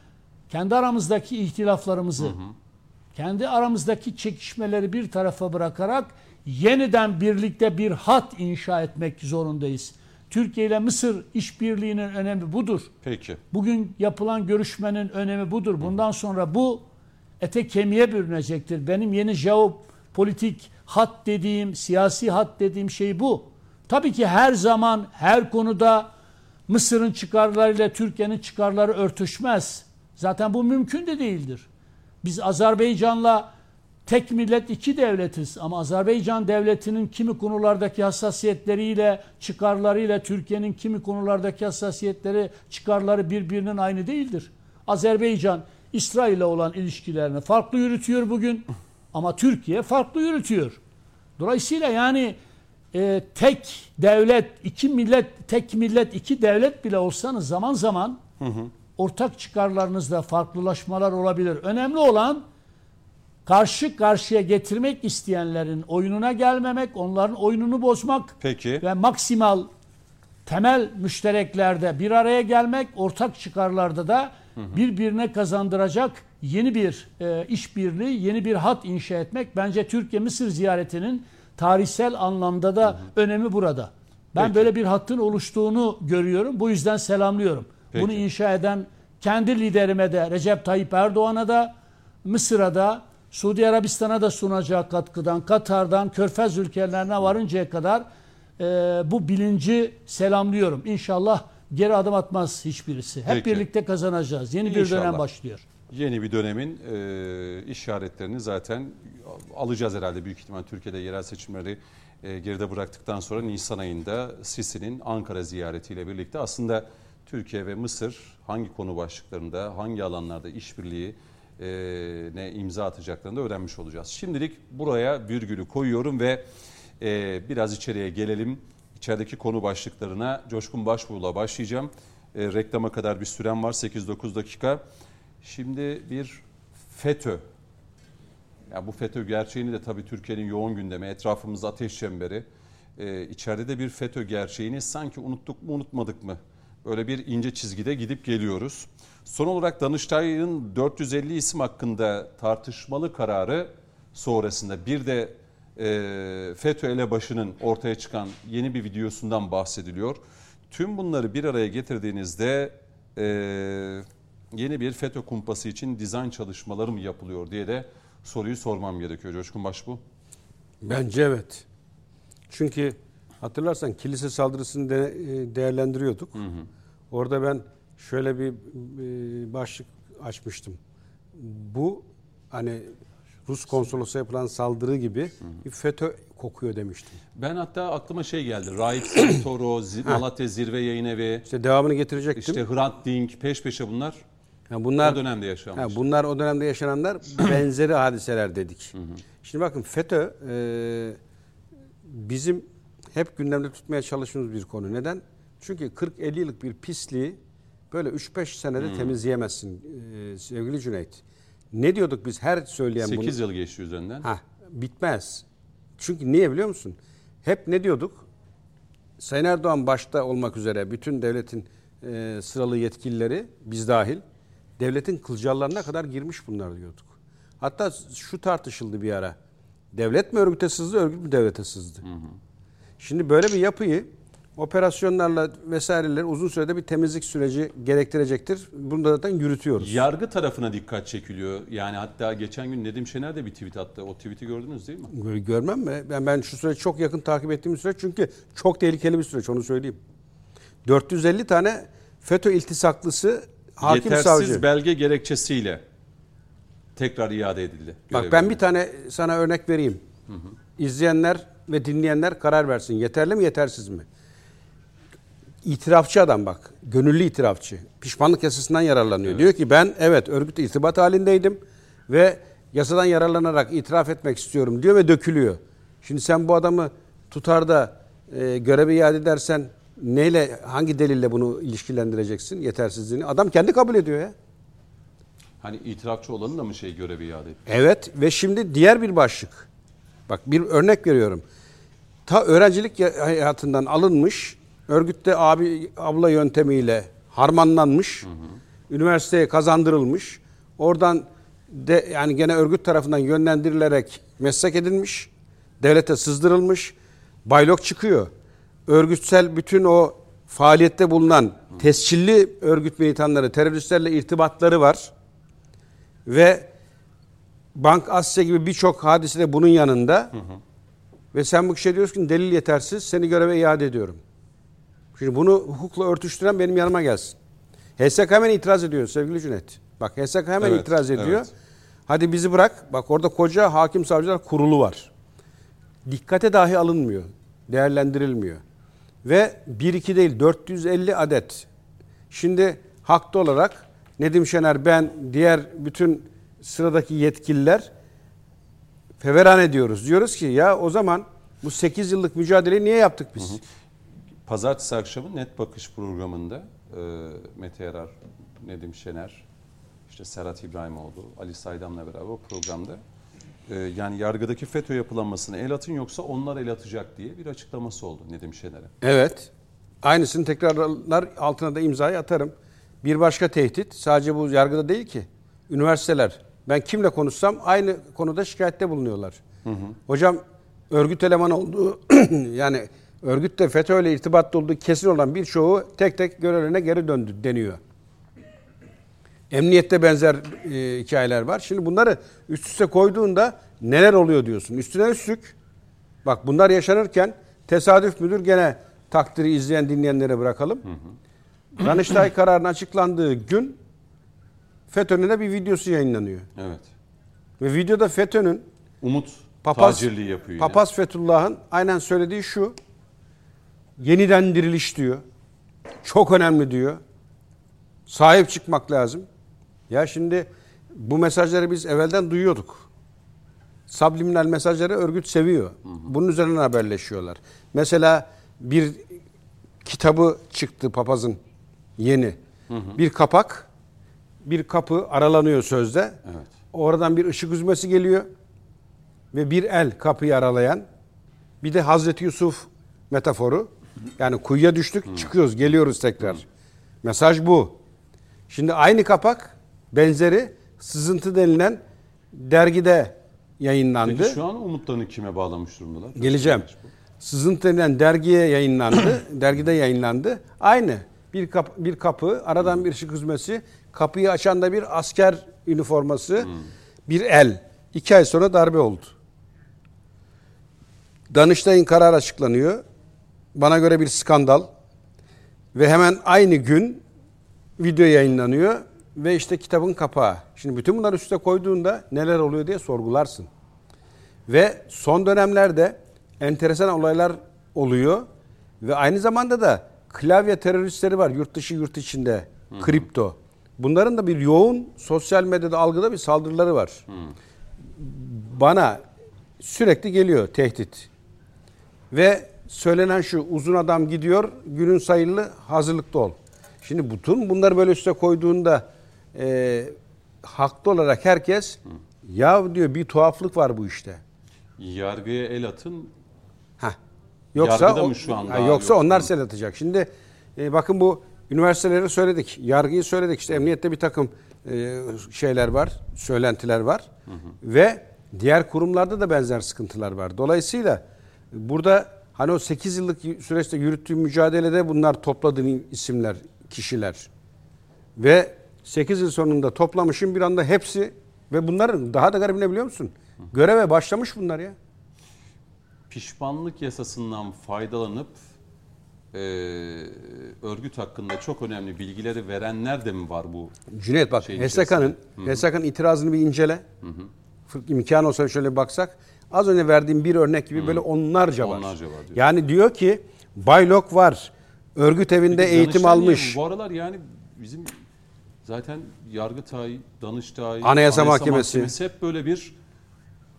kendi aramızdaki ihtilaflarımızı, kendi aramızdaki çekişmeleri bir tarafa bırakarak yeniden birlikte bir hat inşa etmek zorundayız. Türkiye ile Mısır işbirliğinin önemi budur. Peki. Bugün yapılan görüşmenin önemi budur. Bundan sonra bu ete kemiğe bürünecektir. Benim yeni jeopolitik hat dediğim, siyasi hat dediğim şey bu. Tabii ki her zaman, her konuda Mısır'ın çıkarlarıyla Türkiye'nin çıkarları örtüşmez. Zaten bu mümkün de değildir. Biz Azerbaycan'la tek millet iki devletiz ama Azerbaycan devletinin kimi konulardaki hassasiyetleriyle, çıkarlarıyla Türkiye'nin kimi konulardaki hassasiyetleri, çıkarları birbirinin aynı değildir. Azerbaycan İsrail ile olan ilişkilerini farklı yürütüyor bugün. Ama Türkiye farklı yürütüyor. Dolayısıyla yani e, tek devlet, iki millet, tek millet, iki devlet bile olsanız zaman zaman ortak çıkarlarınızda farklılaşmalar olabilir. Önemli olan karşı karşıya getirmek isteyenlerin oyununa gelmemek, onların oyununu bozmak Peki. ve maksimal temel müştereklerde bir araya gelmek, ortak çıkarlarda da birbirine kazandıracak yeni bir e, işbirliği, yeni bir hat inşa etmek bence Türkiye-Mısır ziyaretinin tarihsel anlamda da önemi burada. Ben Peki. böyle bir hattın oluştuğunu görüyorum. Bu yüzden selamlıyorum. Peki. Bunu inşa eden kendi liderime de Recep Tayyip Erdoğan'a da Mısır'a da Suudi Arabistan'a da sunacağı katkıdan, Katar'dan, Körfez ülkelerine varıncaya kadar e, bu bilinci selamlıyorum. İnşallah geri adım atmaz hiçbirisi. Hep Peki. birlikte kazanacağız. Yeni bir İnşallah. dönem başlıyor. Yeni bir dönemin e, işaretlerini zaten alacağız herhalde büyük ihtimal Türkiye'de yerel seçimleri e, geride bıraktıktan sonra Nisan ayında Sisi'nin Ankara ziyaretiyle birlikte aslında Türkiye ve Mısır hangi konu başlıklarında, hangi alanlarda işbirliği e, ne imza atacaklarını da öğrenmiş olacağız. Şimdilik buraya virgülü koyuyorum ve e, biraz içeriye gelelim. İçerideki konu başlıklarına Coşkun Başbuğ'la başlayacağım. E, reklama kadar bir süren var 8-9 dakika. Şimdi bir FETÖ. Ya bu FETÖ gerçeğini de tabii Türkiye'nin yoğun gündemi, etrafımızda ateş çemberi. Ee, içeride de bir FETÖ gerçeğini sanki unuttuk mu unutmadık mı? Böyle bir ince çizgide gidip geliyoruz. Son olarak Danıştay'ın 450 isim hakkında tartışmalı kararı sonrasında bir de e, FETÖ elebaşının ortaya çıkan yeni bir videosundan bahsediliyor. Tüm bunları bir araya getirdiğinizde e, yeni bir FETÖ kumpası için dizayn çalışmaları mı yapılıyor diye de soruyu sormam gerekiyor Coşkun Başbu. Bence evet. Çünkü hatırlarsan kilise saldırısını de, e, değerlendiriyorduk. Orada ben şöyle bir e, başlık açmıştım. Bu hani Rus konsolosa yapılan saldırı gibi bir FETÖ kokuyor demiştim. Ben hatta aklıma şey geldi. Rahip Santoro, Malatya Zirve Yayın Evi, İşte devamını getirecektim. işte Hrant Dink peş peşe bunlar Yani bunlar o dönemde yaşanmış. Ha, bunlar o dönemde yaşananlar benzeri hadiseler dedik. Şimdi bakın FETÖ e, bizim hep gündemde tutmaya çalıştığımız bir konu. Neden? Çünkü 40-50 yıllık bir pisliği böyle 3-5 senede temizleyemezsin e, sevgili Cüneyt. Ne diyorduk biz her söyleyen bunu? 8 yıl geçti üzerinden. Ha, bitmez. Çünkü niye biliyor musun? Hep ne diyorduk? Sayın Erdoğan başta olmak üzere bütün devletin e, sıralı yetkilileri biz dahil devletin kılcallarına kadar girmiş bunlar diyorduk. Hatta şu tartışıldı bir ara. Devlet mi örgüte sızdı, örgüt mü devlete sızdı? Şimdi böyle bir yapıyı operasyonlarla vesaireler uzun sürede bir temizlik süreci gerektirecektir. Bunu da zaten yürütüyoruz. Yargı tarafına dikkat çekiliyor. Yani hatta geçen gün Nedim Şener de bir tweet attı. O tweet'i gördünüz değil mi? Gö- Görmem mi? Ben, ben şu süreci çok yakın takip ettiğim bir süreç çünkü çok tehlikeli bir süreç onu söyleyeyim. 450 tane FETÖ iltisaklısı hakim Yetersiz savcı. belge gerekçesiyle tekrar iade edildi. Bak ben bir tane sana örnek vereyim. İzleyenler ve dinleyenler karar versin. Yeterli mi yetersiz mi? İtirafçı adam bak. Gönüllü itirafçı. Pişmanlık yasasından yararlanıyor. Diyor ki ben evet örgütle irtibat halindeydim ve yasadan yararlanarak itiraf etmek istiyorum diyor ve dökülüyor. Şimdi sen bu adamı tutar da e, göreve iade edersen neyle hangi delille bunu ilişkilendireceksin yetersizliğini? Adam kendi kabul ediyor ya. Hani itirafçı olanın da mı şey görevi iade etti? Evet ve şimdi diğer bir başlık. Bak bir örnek veriyorum. Ta öğrencilik ya- hayatından alınmış, örgütte abi abla yöntemiyle harmanlanmış, üniversiteye kazandırılmış. Oradan de yani gene örgüt tarafından yönlendirilerek meslek edilmiş, devlete sızdırılmış. Baylok çıkıyor. Örgütsel bütün o faaliyette bulunan tescilli örgüt militanları, teröristlerle irtibatları var. Ve Bank Asya gibi birçok hadise de bunun yanında. Ve sen bu kişiye diyorsun ki delil yetersiz seni göreve iade ediyorum. Şimdi bunu hukukla örtüştüren benim yanıma gelsin. HSK hemen itiraz ediyor sevgili Cüneyt. Bak HSK hemen Evet, itiraz ediyor. evet. Hadi bizi bırak. Bak orada koca hakim savcılar kurulu var. Dikkate dahi alınmıyor. Değerlendirilmiyor. Ve 1-2 değil 450 adet. Şimdi haklı olarak Nedim Şener, ben, diğer bütün sıradaki yetkililer feveran ediyoruz. Diyoruz ki ya o zaman bu 8 yıllık mücadeleyi niye yaptık biz? Pazartesi akşamı Net Bakış programında e, Mete Yarar, Nedim Şener, işte Serhat İbrahimoğlu, Ali Saydam'la beraber o programda e, yani yargıdaki FETÖ yapılanmasını el atın yoksa onlar el atacak diye bir açıklaması oldu Nedim Şener'e. Evet. Aynısını tekrarlar altına da imzayı atarım. Bir başka tehdit sadece bu yargıda değil ki. Üniversiteler. Ben kimle konuşsam aynı konuda şikayette bulunuyorlar. Hocam örgüt elemanı olduğu yani örgütte FETÖ ile irtibatlı olduğu kesin olan birçoğu tek tek görevlerine geri döndü deniyor. Emniyette benzer e, hikayeler var. Şimdi bunları üst üste koyduğunda neler oluyor diyorsun. Üstüne üstlük bak bunlar yaşanırken tesadüf müdür gene takdiri izleyen dinleyenlere bırakalım. Danıştay kararının açıklandığı gün FETÖ'nün de bir videosu yayınlanıyor. Evet. Ve videoda FETÖ'nün Umut papaz, tacirliği yapıyor yine. papaz Fethullah'ın aynen söylediği şu. Yeniden diriliş diyor. Çok önemli diyor. Sahip çıkmak lazım. Ya şimdi bu mesajları biz evvelden duyuyorduk. Subliminal mesajları örgüt seviyor. Bunun üzerinden haberleşiyorlar. Mesela bir kitabı çıktı papazın yeni. Bir kapak, bir kapı aralanıyor sözde. Evet. Oradan bir ışık üzmesi geliyor ve bir el kapıyı aralayan bir de Hazreti Yusuf metaforu. Yani kuyuya düştük çıkıyoruz geliyoruz tekrar. Mesaj bu. Şimdi aynı kapak benzeri sızıntı denilen dergide yayınlandı. Peki şu an umutlarını kime bağlamış durumdalar? Geleceğim. Sızıntı denilen dergiye yayınlandı. dergide yayınlandı. Aynı. Bir, kapı, bir kapı, aradan bir ışık hüzmesi, kapıyı açan da bir asker üniforması, bir el. İki ay sonra darbe oldu. Danıştay'ın karar açıklanıyor. Bana göre bir skandal. Ve hemen aynı gün video yayınlanıyor ve işte kitabın kapağı. Şimdi bütün bunları üste koyduğunda neler oluyor diye sorgularsın. Ve son dönemlerde enteresan olaylar oluyor ve aynı zamanda da klavye teröristleri var yurt dışı yurt içinde kripto. Bunların da bir yoğun sosyal medyada algıda bir saldırıları var. Bana sürekli geliyor tehdit. Ve söylenen şu uzun adam gidiyor günün sayılı hazırlıklı ol. Şimdi bütün bunları böyle üste koyduğunda e, haklı olarak herkes ya diyor bir tuhaflık var bu işte. Yargıya el atın Heh. Yoksa Yargıda o- mı şu anda Ha, yoksa yok? onlar sel atacak. Şimdi e, bakın bu üniversiteleri söyledik, yargıyı söyledik. İşte emniyette bir takım e, şeyler var, söylentiler var ve diğer kurumlarda da benzer sıkıntılar var. Dolayısıyla burada hani o 8 yıllık süreçte yürüttüğü mücadelede bunlar topladığın isimler, kişiler ve 8 yıl sonunda toplamışım bir anda hepsi ve bunların daha da garibine biliyor musun? Göreve başlamış bunlar ya. pişmanlık yasasından faydalanıp e, örgüt hakkında çok önemli bilgileri verenler de mi var bu? Cüneyt bak HSK'nın HSK'nın itirazını bir incele. Fır- İmkan olsa şöyle bir baksak. Az önce verdiğim bir örnek gibi böyle onlarca var. Onlarca var diyor. Yani diyor ki baylok var. Örgüt evinde Peki eğitim almış. Bu Bu aralar yani bizim zaten Yargıtay, Danıştay, Anayasa Mahkemesi. hep böyle bir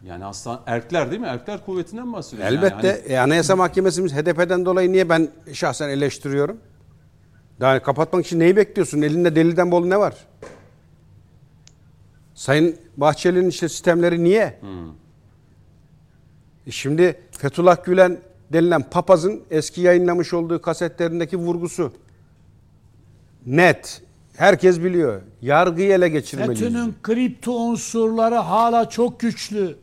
yani aslında erkler değil mi? Erkler kuvvetinden bahsediyoruz. yani. Elbette Hani e, Anayasa Mahkemesi'miz HDP'den dolayı niye ben şahsen eleştiriyorum? Daha kapatmak için neyi bekliyorsun? Elinde delilden bol ne var? Sayın Bahçeli'nin işte sistemleri niye? E şimdi Fethullah Gülen denilen papazın eski yayınlamış olduğu kasetlerindeki vurgusu net. Herkes biliyor. Yargıyı ele geçirmeliyiz. FETÖ'nün kripto unsurları hala çok güçlü.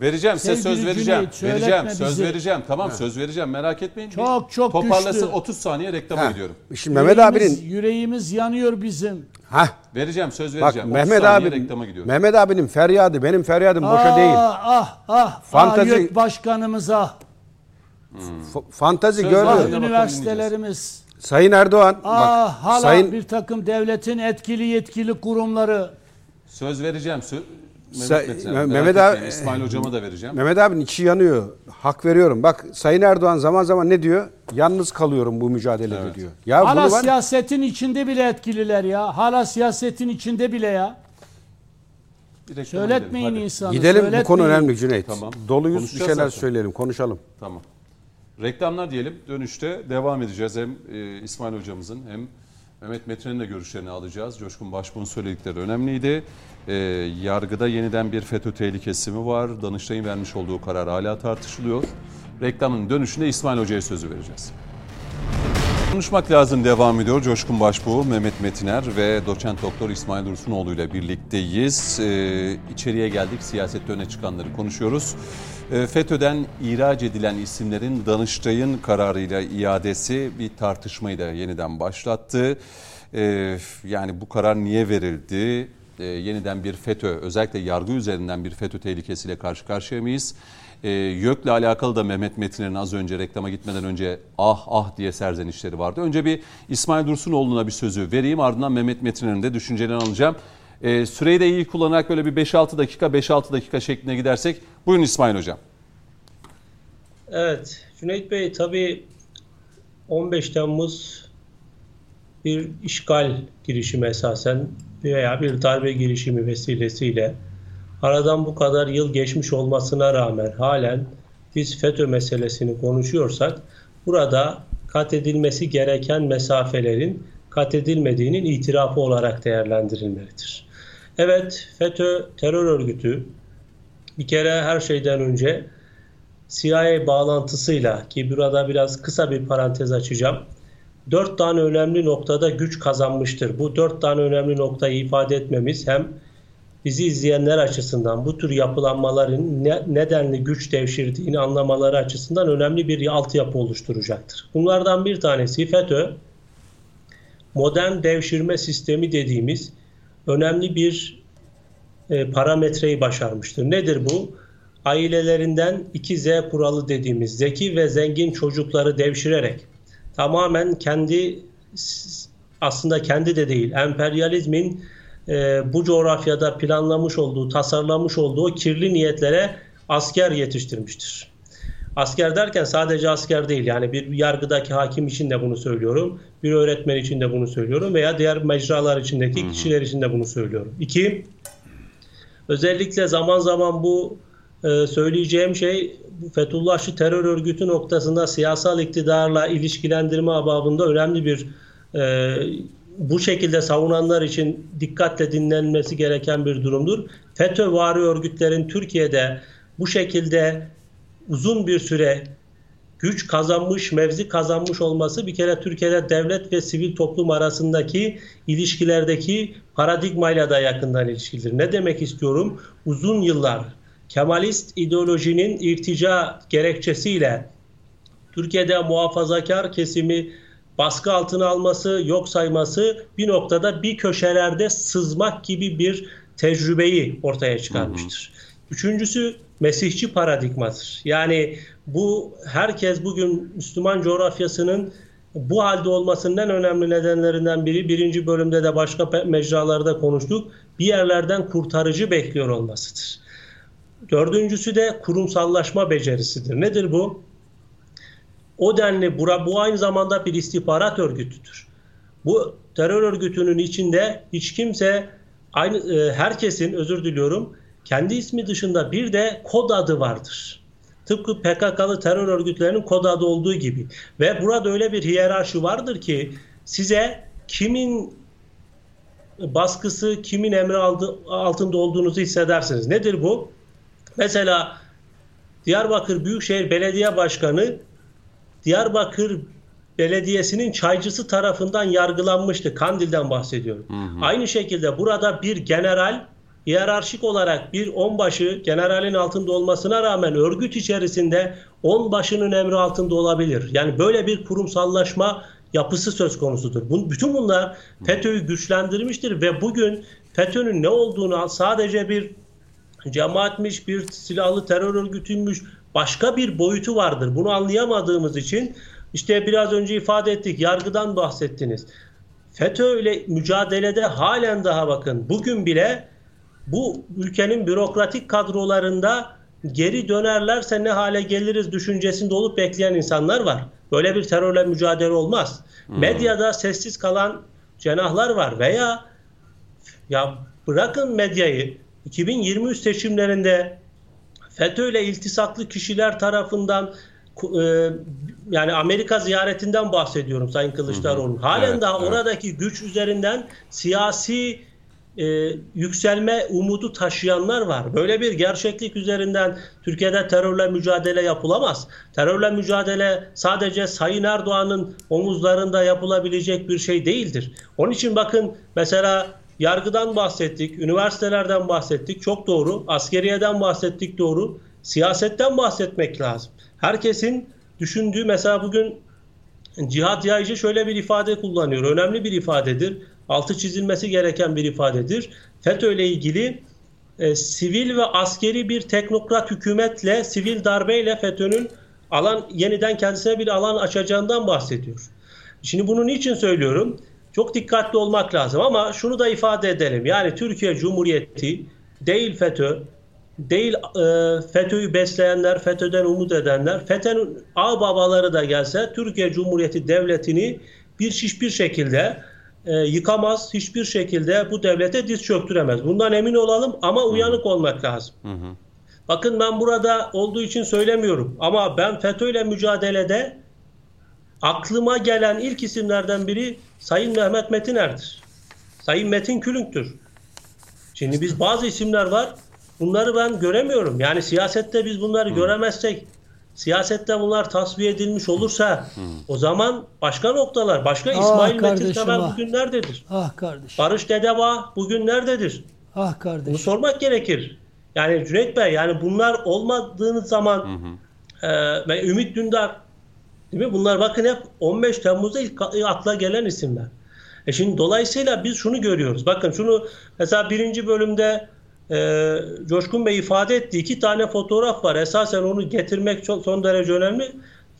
Vereceğim size Sevgili söz vereceğim. Cüneyt, söyletme vereceğim, söz bizi. vereceğim. Tamam söz vereceğim. Merak etmeyin. Çok, çok Toparlasın güçlü. 30 saniye reklama Ha, gidiyorum. Şimdi Mehmet yüreğimiz, abinin yüreğimiz yanıyor bizim. ha Vereceğim söz bak vereceğim. 30 Mehmet saniye abi reklama gidiyorum. Mehmet abinin feryadı benim feryadım boşa ah, değil. Ah ah Fantazi- Fantezi... başkanımıza, F- fantazi Söz görüyor. var. ah bakalım üniversitelerimiz, Sayın Erdoğan ah bak hala Sayın bir takım devletin etkili yetkili kurumları. Söz vereceğim. Sö- Sa- Metiner, Me- merak Mehmet etmeyin. abi- İsmail hocama da vereceğim. Mehmet abinin içi yanıyor. Hak veriyorum. Bak Sayın Erdoğan zaman zaman ne diyor? Yalnız kalıyorum bu mücadelede Evet. diyor. Ya Hala bunu var. siyasetin içinde bile etkililer ya. Hala siyasetin içinde bile ya. Reklama Söyletmeyin gidelim, insanı. Gidelim bu konu söyletmeyin. önemli Cüneyt. Tamam. Doluyuz bir şeyler zaten. söyleyelim, konuşalım. Tamam. Reklamlar diyelim. Dönüşte devam edeceğiz. Hem e, İsmail hocamızın hem Mehmet Metin'in de görüşlerini alacağız. Coşkun Başbuğ'un söyledikleri önemliydi. E, yargıda yeniden bir FETÖ tehlikesi mi var? Danıştay'ın vermiş olduğu karar hala tartışılıyor. Reklamın dönüşünde İsmail Hoca'ya sözü vereceğiz. Konuşmak lazım devam ediyor. Coşkun Başbuğ, Mehmet Metiner ve doçent doktor İsmail Dursunoğlu ile birlikteyiz. Ee, içeriye geldik. Siyasette öne çıkanları konuşuyoruz. Ee, FETÖ'den ihraç edilen isimlerin Danıştay'ın kararıyla iadesi bir tartışmayı da yeniden başlattı. Ee, yani bu karar niye verildi? Ee, yeniden bir FETÖ, özellikle yargı üzerinden bir FETÖ tehlikesiyle karşı karşıya mıyız? E, YÖK'le alakalı da Mehmet Metin'in az önce reklama gitmeden önce ah ah diye serzenişleri vardı. Önce bir İsmail Dursunoğlu'na bir sözü vereyim ardından Mehmet Metin'in de düşüncelerini alacağım. E, süreyi de iyi kullanarak böyle bir 5-6 dakika 5-6 dakika şeklinde gidersek buyurun İsmail Hocam. Evet, Cüneyt Bey tabii 15 Temmuz bir işgal girişimi esasen veya bir darbe girişimi vesilesiyle aradan bu kadar yıl geçmiş olmasına rağmen halen biz FETÖ meselesini konuşuyorsak burada kat edilmesi gereken mesafelerin kat edilmediğinin itirafı olarak değerlendirilmelidir. Evet FETÖ terör örgütü bir kere her şeyden önce CIA bağlantısıyla ki burada biraz kısa bir parantez açacağım. Dört tane önemli noktada güç kazanmıştır. Bu dört tane önemli noktayı ifade etmemiz hem bizi izleyenler açısından bu tür yapılanmaların ne, nedenli güç devşirdiğini anlamaları açısından önemli bir altyapı oluşturacaktır. Bunlardan bir tanesi FETÖ modern devşirme sistemi dediğimiz önemli bir e, parametreyi başarmıştır. Nedir bu? Ailelerinden 2Z kuralı dediğimiz zeki ve zengin çocukları devşirerek tamamen kendi aslında kendi de değil emperyalizmin e, bu coğrafyada planlamış olduğu, tasarlamış olduğu kirli niyetlere asker yetiştirmiştir. Asker derken sadece asker değil yani bir yargıdaki hakim için de bunu söylüyorum, bir öğretmen için de bunu söylüyorum veya diğer mecralar içindeki kişiler için de bunu söylüyorum. İki, özellikle zaman zaman bu e, söyleyeceğim şey Fethullahçı terör örgütü noktasında siyasal iktidarla ilişkilendirme ababında önemli bir e, bu şekilde savunanlar için dikkatle dinlenmesi gereken bir durumdur. FETÖ vari örgütlerin Türkiye'de bu şekilde uzun bir süre güç kazanmış, mevzi kazanmış olması bir kere Türkiye'de devlet ve sivil toplum arasındaki ilişkilerdeki paradigmayla da yakından ilişkilidir. Ne demek istiyorum? Uzun yıllar Kemalist ideolojinin irtica gerekçesiyle Türkiye'de muhafazakar kesimi baskı altına alması, yok sayması bir noktada bir köşelerde sızmak gibi bir tecrübeyi ortaya çıkarmıştır. Hı hı. Üçüncüsü Mesihçi paradigmadır. Yani bu herkes bugün Müslüman coğrafyasının bu halde olmasının en önemli nedenlerinden biri birinci bölümde de başka mecralarda konuştuk. Bir yerlerden kurtarıcı bekliyor olmasıdır. Dördüncüsü de kurumsallaşma becerisidir. Nedir bu? O denli bura, bu aynı zamanda bir istihbarat örgütüdür. Bu terör örgütünün içinde hiç kimse aynı e, herkesin özür diliyorum kendi ismi dışında bir de kod adı vardır. Tıpkı PKK'lı terör örgütlerinin kod adı olduğu gibi. Ve burada öyle bir hiyerarşi vardır ki size kimin baskısı, kimin emri altında olduğunuzu hissedersiniz. Nedir bu? Mesela Diyarbakır Büyükşehir Belediye Başkanı Diyarbakır Belediyesi'nin çaycısı tarafından yargılanmıştı. Kandil'den bahsediyorum. Hı hı. Aynı şekilde burada bir general hiyerarşik olarak bir onbaşı generalin altında olmasına rağmen örgüt içerisinde onbaşının emri altında olabilir. Yani böyle bir kurumsallaşma yapısı söz konusudur. Bu, bütün bunlar FETÖ'yü güçlendirmiştir ve bugün FETÖ'nün ne olduğunu sadece bir cemaatmiş, bir silahlı terör örgütüymüş, başka bir boyutu vardır. Bunu anlayamadığımız için işte biraz önce ifade ettik, yargıdan bahsettiniz. FETÖ ile mücadelede halen daha bakın bugün bile bu ülkenin bürokratik kadrolarında geri dönerlerse ne hale geliriz düşüncesinde olup bekleyen insanlar var. Böyle bir terörle mücadele olmaz. Medyada sessiz kalan cenahlar var veya ya bırakın medyayı 2023 seçimlerinde FETÖ ile iltisaklı kişiler tarafından e, yani Amerika ziyaretinden bahsediyorum Sayın Kılıçdaroğlu. Halen Evet, daha evet. oradaki güç üzerinden siyasi e, yükselme umudu taşıyanlar var. Böyle bir gerçeklik üzerinden Türkiye'de terörle mücadele yapılamaz. Terörle mücadele sadece Sayın Erdoğan'ın omuzlarında yapılabilecek bir şey değildir. Onun için bakın mesela yargıdan bahsettik, üniversitelerden bahsettik, çok doğru. Askeriyeden bahsettik, doğru. Siyasetten bahsetmek lazım. Herkesin düşündüğü mesela bugün Cihat Yaycı şöyle bir ifade kullanıyor. Önemli bir ifadedir. Altı çizilmesi gereken bir ifadedir. FETÖ ile ilgili e, sivil ve askeri bir teknokrat hükümetle, sivil darbeyle FETÖ'nün alan yeniden kendisine bir alan açacağından bahsediyor. Şimdi bunu niçin söylüyorum? Çok dikkatli olmak lazım ama şunu da ifade edelim. Yani Türkiye Cumhuriyeti değil FETÖ, değil e, FETÖ'yü besleyenler, FETÖ'den umut edenler, FETÖ'nün ağ babaları da gelse Türkiye Cumhuriyeti Devleti'ni bir hiçbir şekilde e, yıkamaz, hiçbir şekilde bu devlete diz çöktüremez. Bundan emin olalım ama uyanık olmak lazım. Bakın ben burada olduğu için söylemiyorum ama ben FETÖ ile mücadelede aklıma gelen ilk isimlerden biri Sayın Mehmet Metiner'dir. Sayın Metin Külünk'tür. Şimdi biz bazı isimler var. Bunları ben göremiyorum. Yani siyasette biz bunları göremezsek, siyasette bunlar tasfiye edilmiş olursa o zaman başka noktalar, başka Ah İsmail Metin kardeşim, Temel ah. bugün nerededir? Ah kardeş. Barış Dedeva bugün nerededir? Ah Bunu kardeş. sormak gerekir. Yani Cüneyt Bey yani bunlar olmadığınız zaman e, ve Ümit Dündar değil mi? Bunlar bakın hep 15 Temmuz'da ilk akla gelen isimler. E şimdi dolayısıyla biz şunu görüyoruz. Bakın şunu mesela birinci bölümde e, Coşkun Bey ifade etti. iki tane fotoğraf var. Esasen onu getirmek çok, son derece önemli.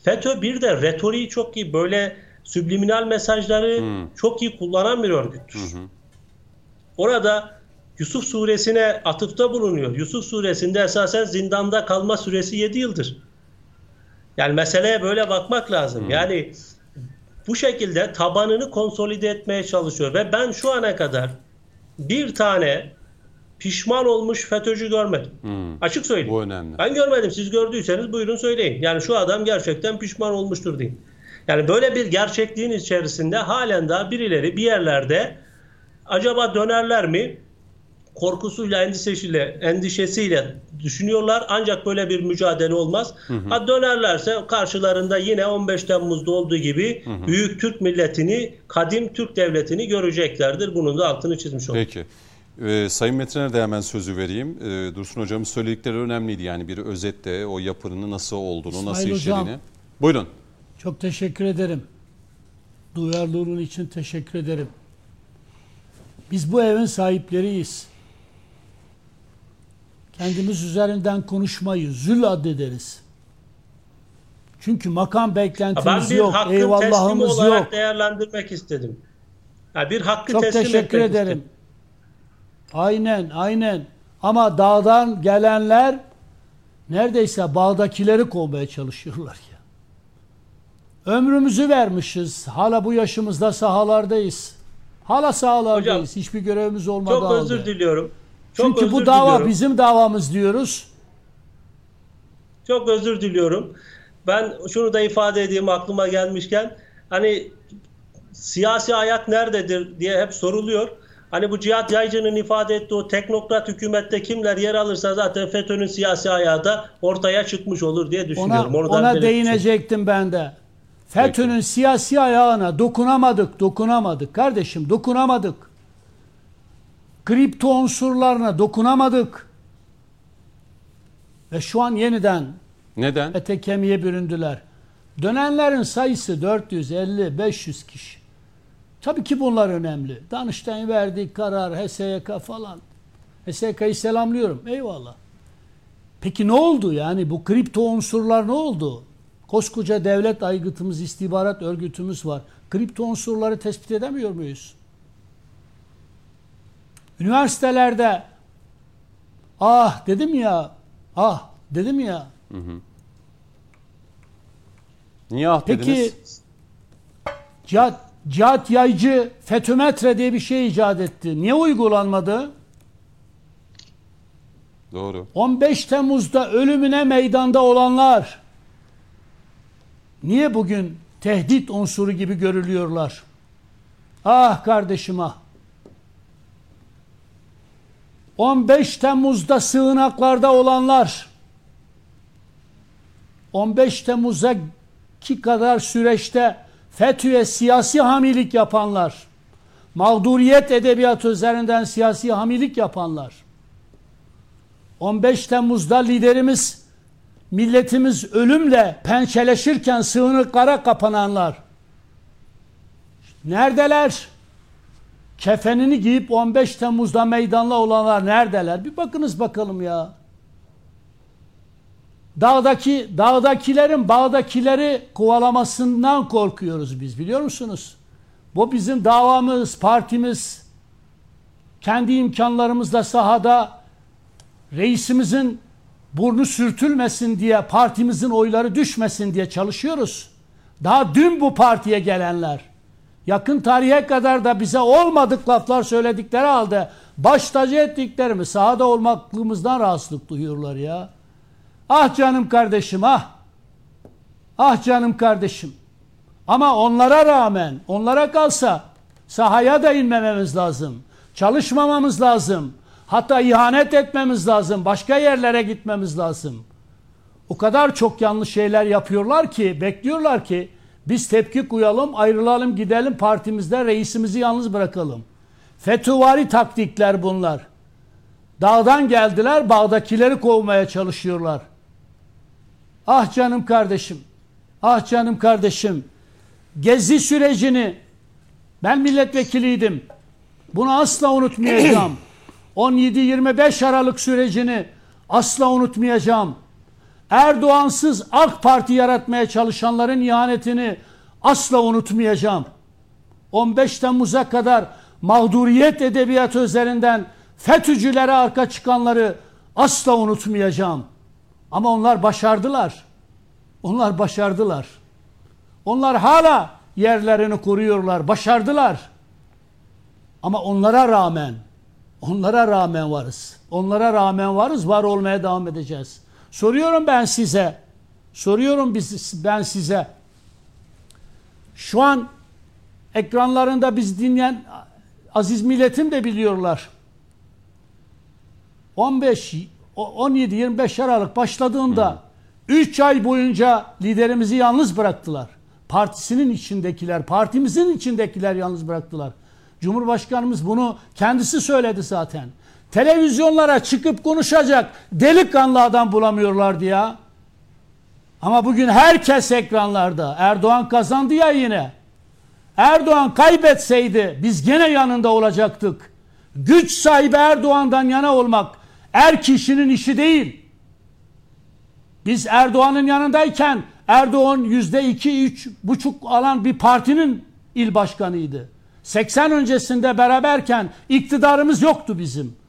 FETÖ bir de retoriği çok iyi. Böyle subliminal mesajları çok iyi kullanan bir örgüttür. Orada Yusuf suresine atıfta bulunuyor. Yusuf suresinde esasen zindanda kalma süresi 7 yıldır. Yani meseleye böyle bakmak lazım. Yani bu şekilde tabanını konsolide etmeye çalışıyor ve ben şu ana kadar bir tane pişman olmuş FETÖ'cü görmedim. Açık söyleyeyim. Bu önemli. Ben görmedim. Siz gördüyseniz buyurun söyleyin. Yani şu adam gerçekten pişman olmuştur deyin. Yani böyle bir gerçekliğin içerisinde halen daha birileri bir yerlerde acaba dönerler mi? Korkusuyla, endişesiyle, endişesiyle düşünüyorlar. Ancak böyle bir mücadele olmaz. Ha dönerlerse karşılarında yine 15 Temmuz'da olduğu gibi büyük Türk milletini, kadim Türk devletini göreceklerdir. Bunun da altını çizmiş olduk. Peki. Ee, Sayın Metin'e de hemen sözü vereyim. Ee, Dursun Hocam'ın söyledikleri önemliydi. Yani bir özette o yapının nasıl olduğunu, İsmail nasıl Hocam. işlediğini. Buyurun. Çok teşekkür ederim. Duyarlılığın için teşekkür ederim. Biz bu evin sahipleriyiz. Kendimiz üzerinden konuşmayı zül addederiz. Çünkü makam beklentimiz Ben bir yok, hakkın teslimi eyvallahımız olarak yok. değerlendirmek istedim. Ha, bir hakkı Çok teslim teşekkür ederim. istedim. Aynen, aynen. Ama dağdan gelenler neredeyse bağdakileri kovmaya çalışıyorlar ya. Ömrümüzü vermişiz. Hala bu yaşımızda sahalardayız. Hala sahalardayız. Hocam, Hiçbir görevimiz olmadı Çok halde. özür diliyorum. Çok Çünkü bu dava diliyorum. bizim davamız diyoruz. Çok özür diliyorum. Ben şunu da ifade edeyim aklıma gelmişken hani siyasi ayak nerededir diye hep soruluyor. Hani bu Cihat Yaycı'nın ifade ettiği o teknokrat hükümette kimler yer alırsa zaten FETÖ'nün siyasi ayağı da ortaya çıkmış olur diye Ona, düşünüyorum. Ona olayım. değinecektim ben de. FETÖ'nün siyasi ayağına dokunamadık, dokunamadık. Kardeşim dokunamadık. Kripto unsurlarına dokunamadık. Ve şu an yeniden Neden? ete kemiğe büründüler. Dönenlerin sayısı 450-500 kişi. Tabii ki bunlar önemli. Danıştay'ın verdiği karar, HSYK falan. HSYK'yı selamlıyorum. Eyvallah. Peki ne oldu yani bu kripto unsurlar ne oldu? Koskoca devlet aygıtımız, istihbarat örgütümüz var. Kripto unsurları tespit edemiyor muyuz? Üniversitelerde Ah dedim ya. Ah dedim ya. Niye ah Peki dediniz? Cihat, Cihat Yaycı fetümetre diye bir şey icat etti. Niye uygulanmadı? Doğru. 15 Temmuz'da ölümüne meydanda olanlar niye bugün tehdit unsuru gibi görülüyorlar? Ah kardeşim ah. 15 Temmuz'da sığınaklarda olanlar 15 Temmuz'a ki kadar süreçte FETÖ'ye siyasi hamilik yapanlar, mağduriyet edebiyatı üzerinden siyasi hamilik yapanlar, 15 Temmuz'da liderimiz, milletimiz ölümle pençeleşirken sığınıklara kapananlar, neredeler? Kefenini giyip 15 Temmuz'da meydanla olanlar neredeler? Bir bakınız bakalım ya. Dağdaki dağdakilerin bağdakileri kovalamasından korkuyoruz biz biliyor musunuz? Bu bizim davamız, partimiz kendi imkanlarımızla sahada reisimizin burnu sürtülmesin diye, partimizin oyları düşmesin diye çalışıyoruz. Daha dün bu partiye gelenler yakın tarihe kadar da bize olmadık laflar söyledikleri halde baş tacı ettiklerimi sahada olmaklığımızdan rahatsızlık duyuyorlar ya. Ah canım kardeşim ah. Ah canım kardeşim. Ama onlara rağmen, onlara kalsa sahaya da inmememiz lazım. Çalışmamamız lazım. Hatta ihanet etmemiz lazım. Başka yerlere gitmemiz lazım. O kadar çok yanlış şeyler yapıyorlar ki, bekliyorlar ki biz tepki koyalım, ayrılalım, gidelim partimizde reisimizi yalnız bırakalım. FETÖ'vari taktikler bunlar. Dağdan geldiler, bağdakileri kovmaya çalışıyorlar. Ah canım kardeşim. Ah canım kardeşim. Gezi sürecini ben milletvekiliydim. Bunu asla unutmayacağım. 17-25 Aralık sürecini asla unutmayacağım. Erdoğansız AK Parti yaratmaya çalışanların ihanetini asla unutmayacağım. 15 Temmuz'a kadar mağduriyet edebiyatı üzerinden FETÖ'cülere arka çıkanları asla unutmayacağım. Ama onlar başardılar. Onlar başardılar. Onlar hala yerlerini koruyorlar. Başardılar. Ama onlara rağmen onlara rağmen varız. Onlara rağmen varız. Var olmaya devam edeceğiz. Soruyorum ben size. Soruyorum biz, ben size. Şu an ekranlarında biz dinleyen aziz milletim de biliyorlar. 15 17-25 Aralık başladığında 3 ay boyunca liderimizi yalnız bıraktılar. Partisinin içindekiler, partimizin içindekiler yalnız bıraktılar. Cumhurbaşkanımız bunu kendisi söyledi zaten. Televizyonlara çıkıp konuşacak delikanlı adam bulamıyorlardı ya. Ama bugün herkes ekranlarda. Erdoğan kazandı ya yine. Erdoğan kaybetseydi biz gene yanında olacaktık. Güç sahibi Erdoğan'dan yana olmak er kişinin işi değil. Biz Erdoğan'ın yanındayken Erdoğan yüzde iki, üç buçuk alan bir partinin il başkanıydı. 80 öncesinde beraberken iktidarımız yoktu bizim.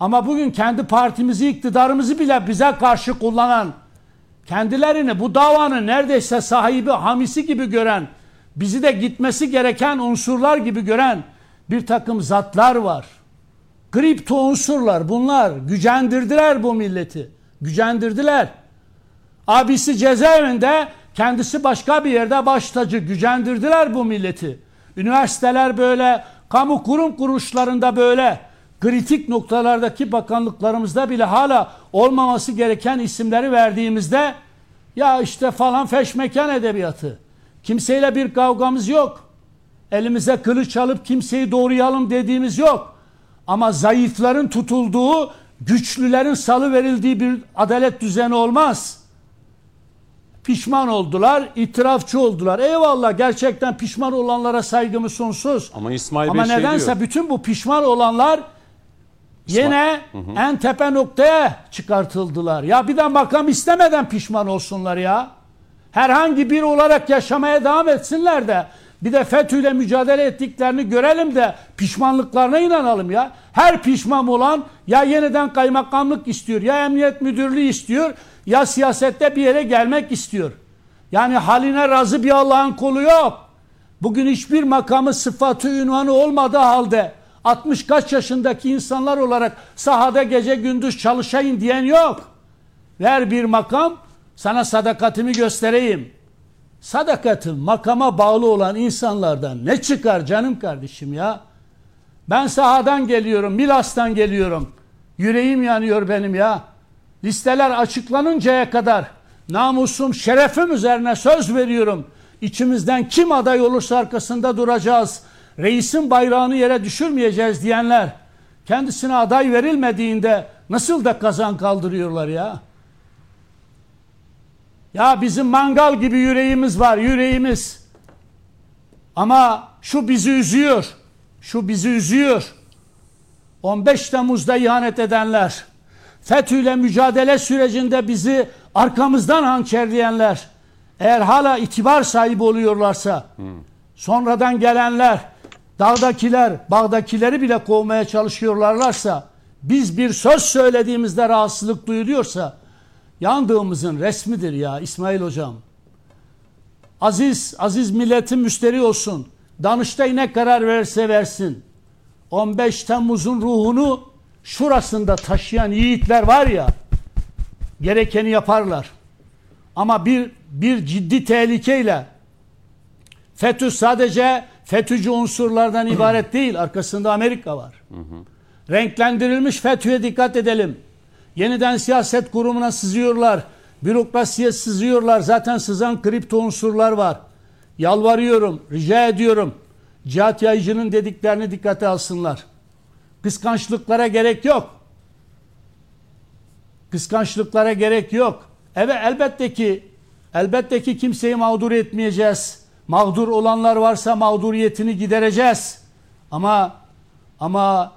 Ama bugün kendi partimizi, iktidarımızı bile bize karşı kullanan, kendilerini bu davanın neredeyse sahibi, hamisi gibi gören, bizi de gitmesi gereken unsurlar gibi gören bir takım zatlar var. Kripto unsurlar bunlar. Gücendirdiler bu milleti. Gücendirdiler. Abisi cezaevinde, kendisi başka bir yerde baş tacı. Gücendirdiler bu milleti. Üniversiteler böyle, kamu kurum kuruluşlarında böyle, kritik noktalardaki bakanlıklarımızda bile hala olmaması gereken isimleri verdiğimizde ya işte falan feşmekan edebiyatı. Kimseyle bir kavgamız yok. Elimize kılıç alıp kimseyi doğrayalım dediğimiz yok. Ama zayıfların tutulduğu, güçlülerin salı verildiği bir adalet düzeni olmaz. Pişman oldular, itirafçı oldular. Eyvallah gerçekten pişman olanlara saygımız sonsuz. Ama İsmail Ama Bey şey nedense diyor. bütün bu pişman olanlar yine en tepe noktaya çıkartıldılar. Ya bir de makam istemeden pişman olsunlar ya. Herhangi bir olarak yaşamaya devam etsinler de Bir de FETÖ'yle mücadele ettiklerini görelim de pişmanlıklarına inanalım ya. Her pişman olan ya yeniden kaymakamlık istiyor, ya emniyet müdürlüğü istiyor, ya siyasette bir yere gelmek istiyor. Yani haline razı bir Allah'ın kolu yok. Bugün hiçbir makamı sıfatı ünvanı olmadığı halde 60 kaç yaşındaki insanlar olarak sahada gece gündüz çalışayım diyen yok. Ver bir makam sana sadakatimi göstereyim. Sadakatim makama bağlı olan insanlardan ne çıkar canım kardeşim ya? Ben sahadan geliyorum, Milas'tan geliyorum. Yüreğim yanıyor benim ya. Listeler açıklanıncaya kadar namusum, şerefim üzerine söz veriyorum. İçimizden kim aday olursa arkasında duracağız. Reisin bayrağını yere düşürmeyeceğiz diyenler kendisine aday verilmediğinde nasıl da kazan kaldırıyorlar ya. Ya bizim mangal gibi yüreğimiz var, yüreğimiz. Ama şu bizi üzüyor. Şu bizi üzüyor. 15 Temmuz'da ihanet edenler, FETÖ'yle mücadele sürecinde bizi arkamızdan hançerleyenler, eğer hala itibar sahibi oluyorlarsa, sonradan gelenler, dağdakiler, bağdakileri bile kovmaya çalışıyorlarlarsa, biz bir söz söylediğimizde rahatsızlık duyuluyorsa, yandığımızın resmidir ya İsmail hocam. Aziz, aziz milletin müşteri olsun. Danıştay ne karar verirse versin. 15 Temmuz'un ruhunu şurasında taşıyan yiğitler var ya, gerekeni yaparlar. Ama bir bir ciddi tehlikeyle FETÖ sadece FETÖ'cü unsurlardan ibaret değil. Arkasında Amerika var. Renklendirilmiş FETÖ'ye dikkat edelim. Yeniden siyaset kurumuna sızıyorlar. Bürokrasiye sızıyorlar. Zaten sızan kripto unsurlar var. Yalvarıyorum, rica ediyorum. Cihat Yayıcı'nın dediklerini dikkate alsınlar. Kıskançlıklara gerek yok. Kıskançlıklara gerek yok. Evet elbette ki elbette ki kimseyi mağdur etmeyeceğiz. Mağdur olanlar varsa mağduriyetini gidereceğiz. Ama ama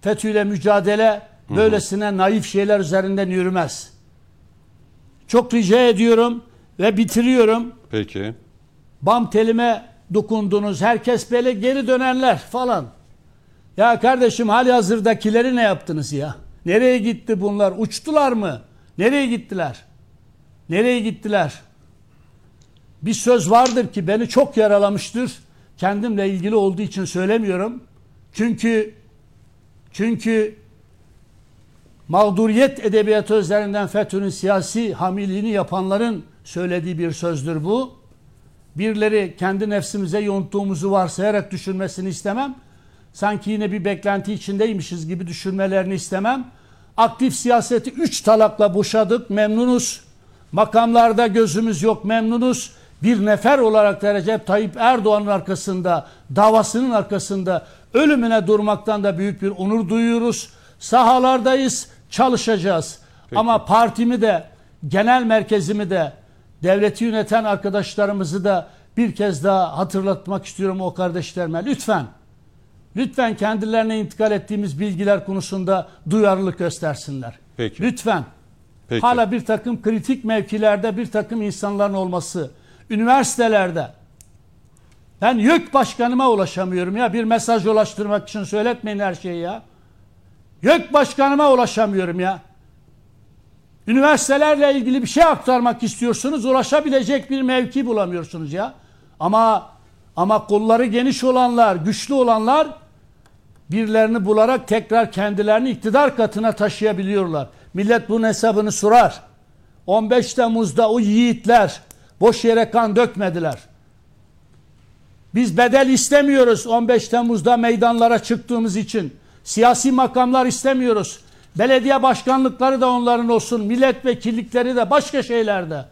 FETÖ'yle mücadele böylesine naif şeyler üzerinden yürümez. Çok rica ediyorum ve bitiriyorum. Peki. Bam telime dokundunuz. Herkes böyle geri dönenler falan. Ya kardeşim hali hazırdakileri ne yaptınız ya? Nereye gitti bunlar? Uçtular mı? Nereye gittiler? Nereye gittiler? Bir söz vardır ki beni çok yaralamıştır. Kendimle ilgili olduğu için söylemiyorum. Çünkü çünkü mağduriyet edebiyatı üzerinden FETÖ'nün siyasi hamiliğini yapanların söylediği bir sözdür bu. Birileri kendi nefsimize yonttuğumuzu varsayarak düşünmesini istemem. Sanki yine bir beklenti içindeymişiz gibi düşünmelerini istemem. Aktif siyaseti üç talakla boşadık, memnunuz. Makamlarda gözümüz yok, memnunuz. Bir nefer olarak da Recep Tayyip Erdoğan'ın arkasında, davasının arkasında ölümüne durmaktan da büyük bir onur duyuyoruz. Sahalardayız, çalışacağız. Peki. Ama partimi de, genel merkezimi de, devleti yöneten arkadaşlarımızı da bir kez daha hatırlatmak istiyorum o kardeşlerime. Lütfen, lütfen kendilerine intikal ettiğimiz bilgiler konusunda duyarlılık göstersinler. Peki. Lütfen. Peki. Hala bir takım kritik mevkilerde bir takım insanların olması, üniversitelerde. Ben YÖK başkanıma ulaşamıyorum ya bir mesaj ulaştırmak için söyletmeyin her şeyi ya. YÖK başkanıma ulaşamıyorum ya. Üniversitelerle ilgili bir şey aktarmak istiyorsunuz, ulaşabilecek bir mevki bulamıyorsunuz ya. Ama ama kolları geniş olanlar, güçlü olanlar birilerini bularak tekrar kendilerini iktidar katına taşıyabiliyorlar. Millet bunun hesabını sorar. 15 Temmuz'da o yiğitler boş yere kan dökmediler. Biz bedel istemiyoruz 15 Temmuz'da meydanlara çıktığımız için. Siyasi makamlar istemiyoruz. Belediye başkanlıkları da onların olsun. Milletvekillikleri de başka şeylerde.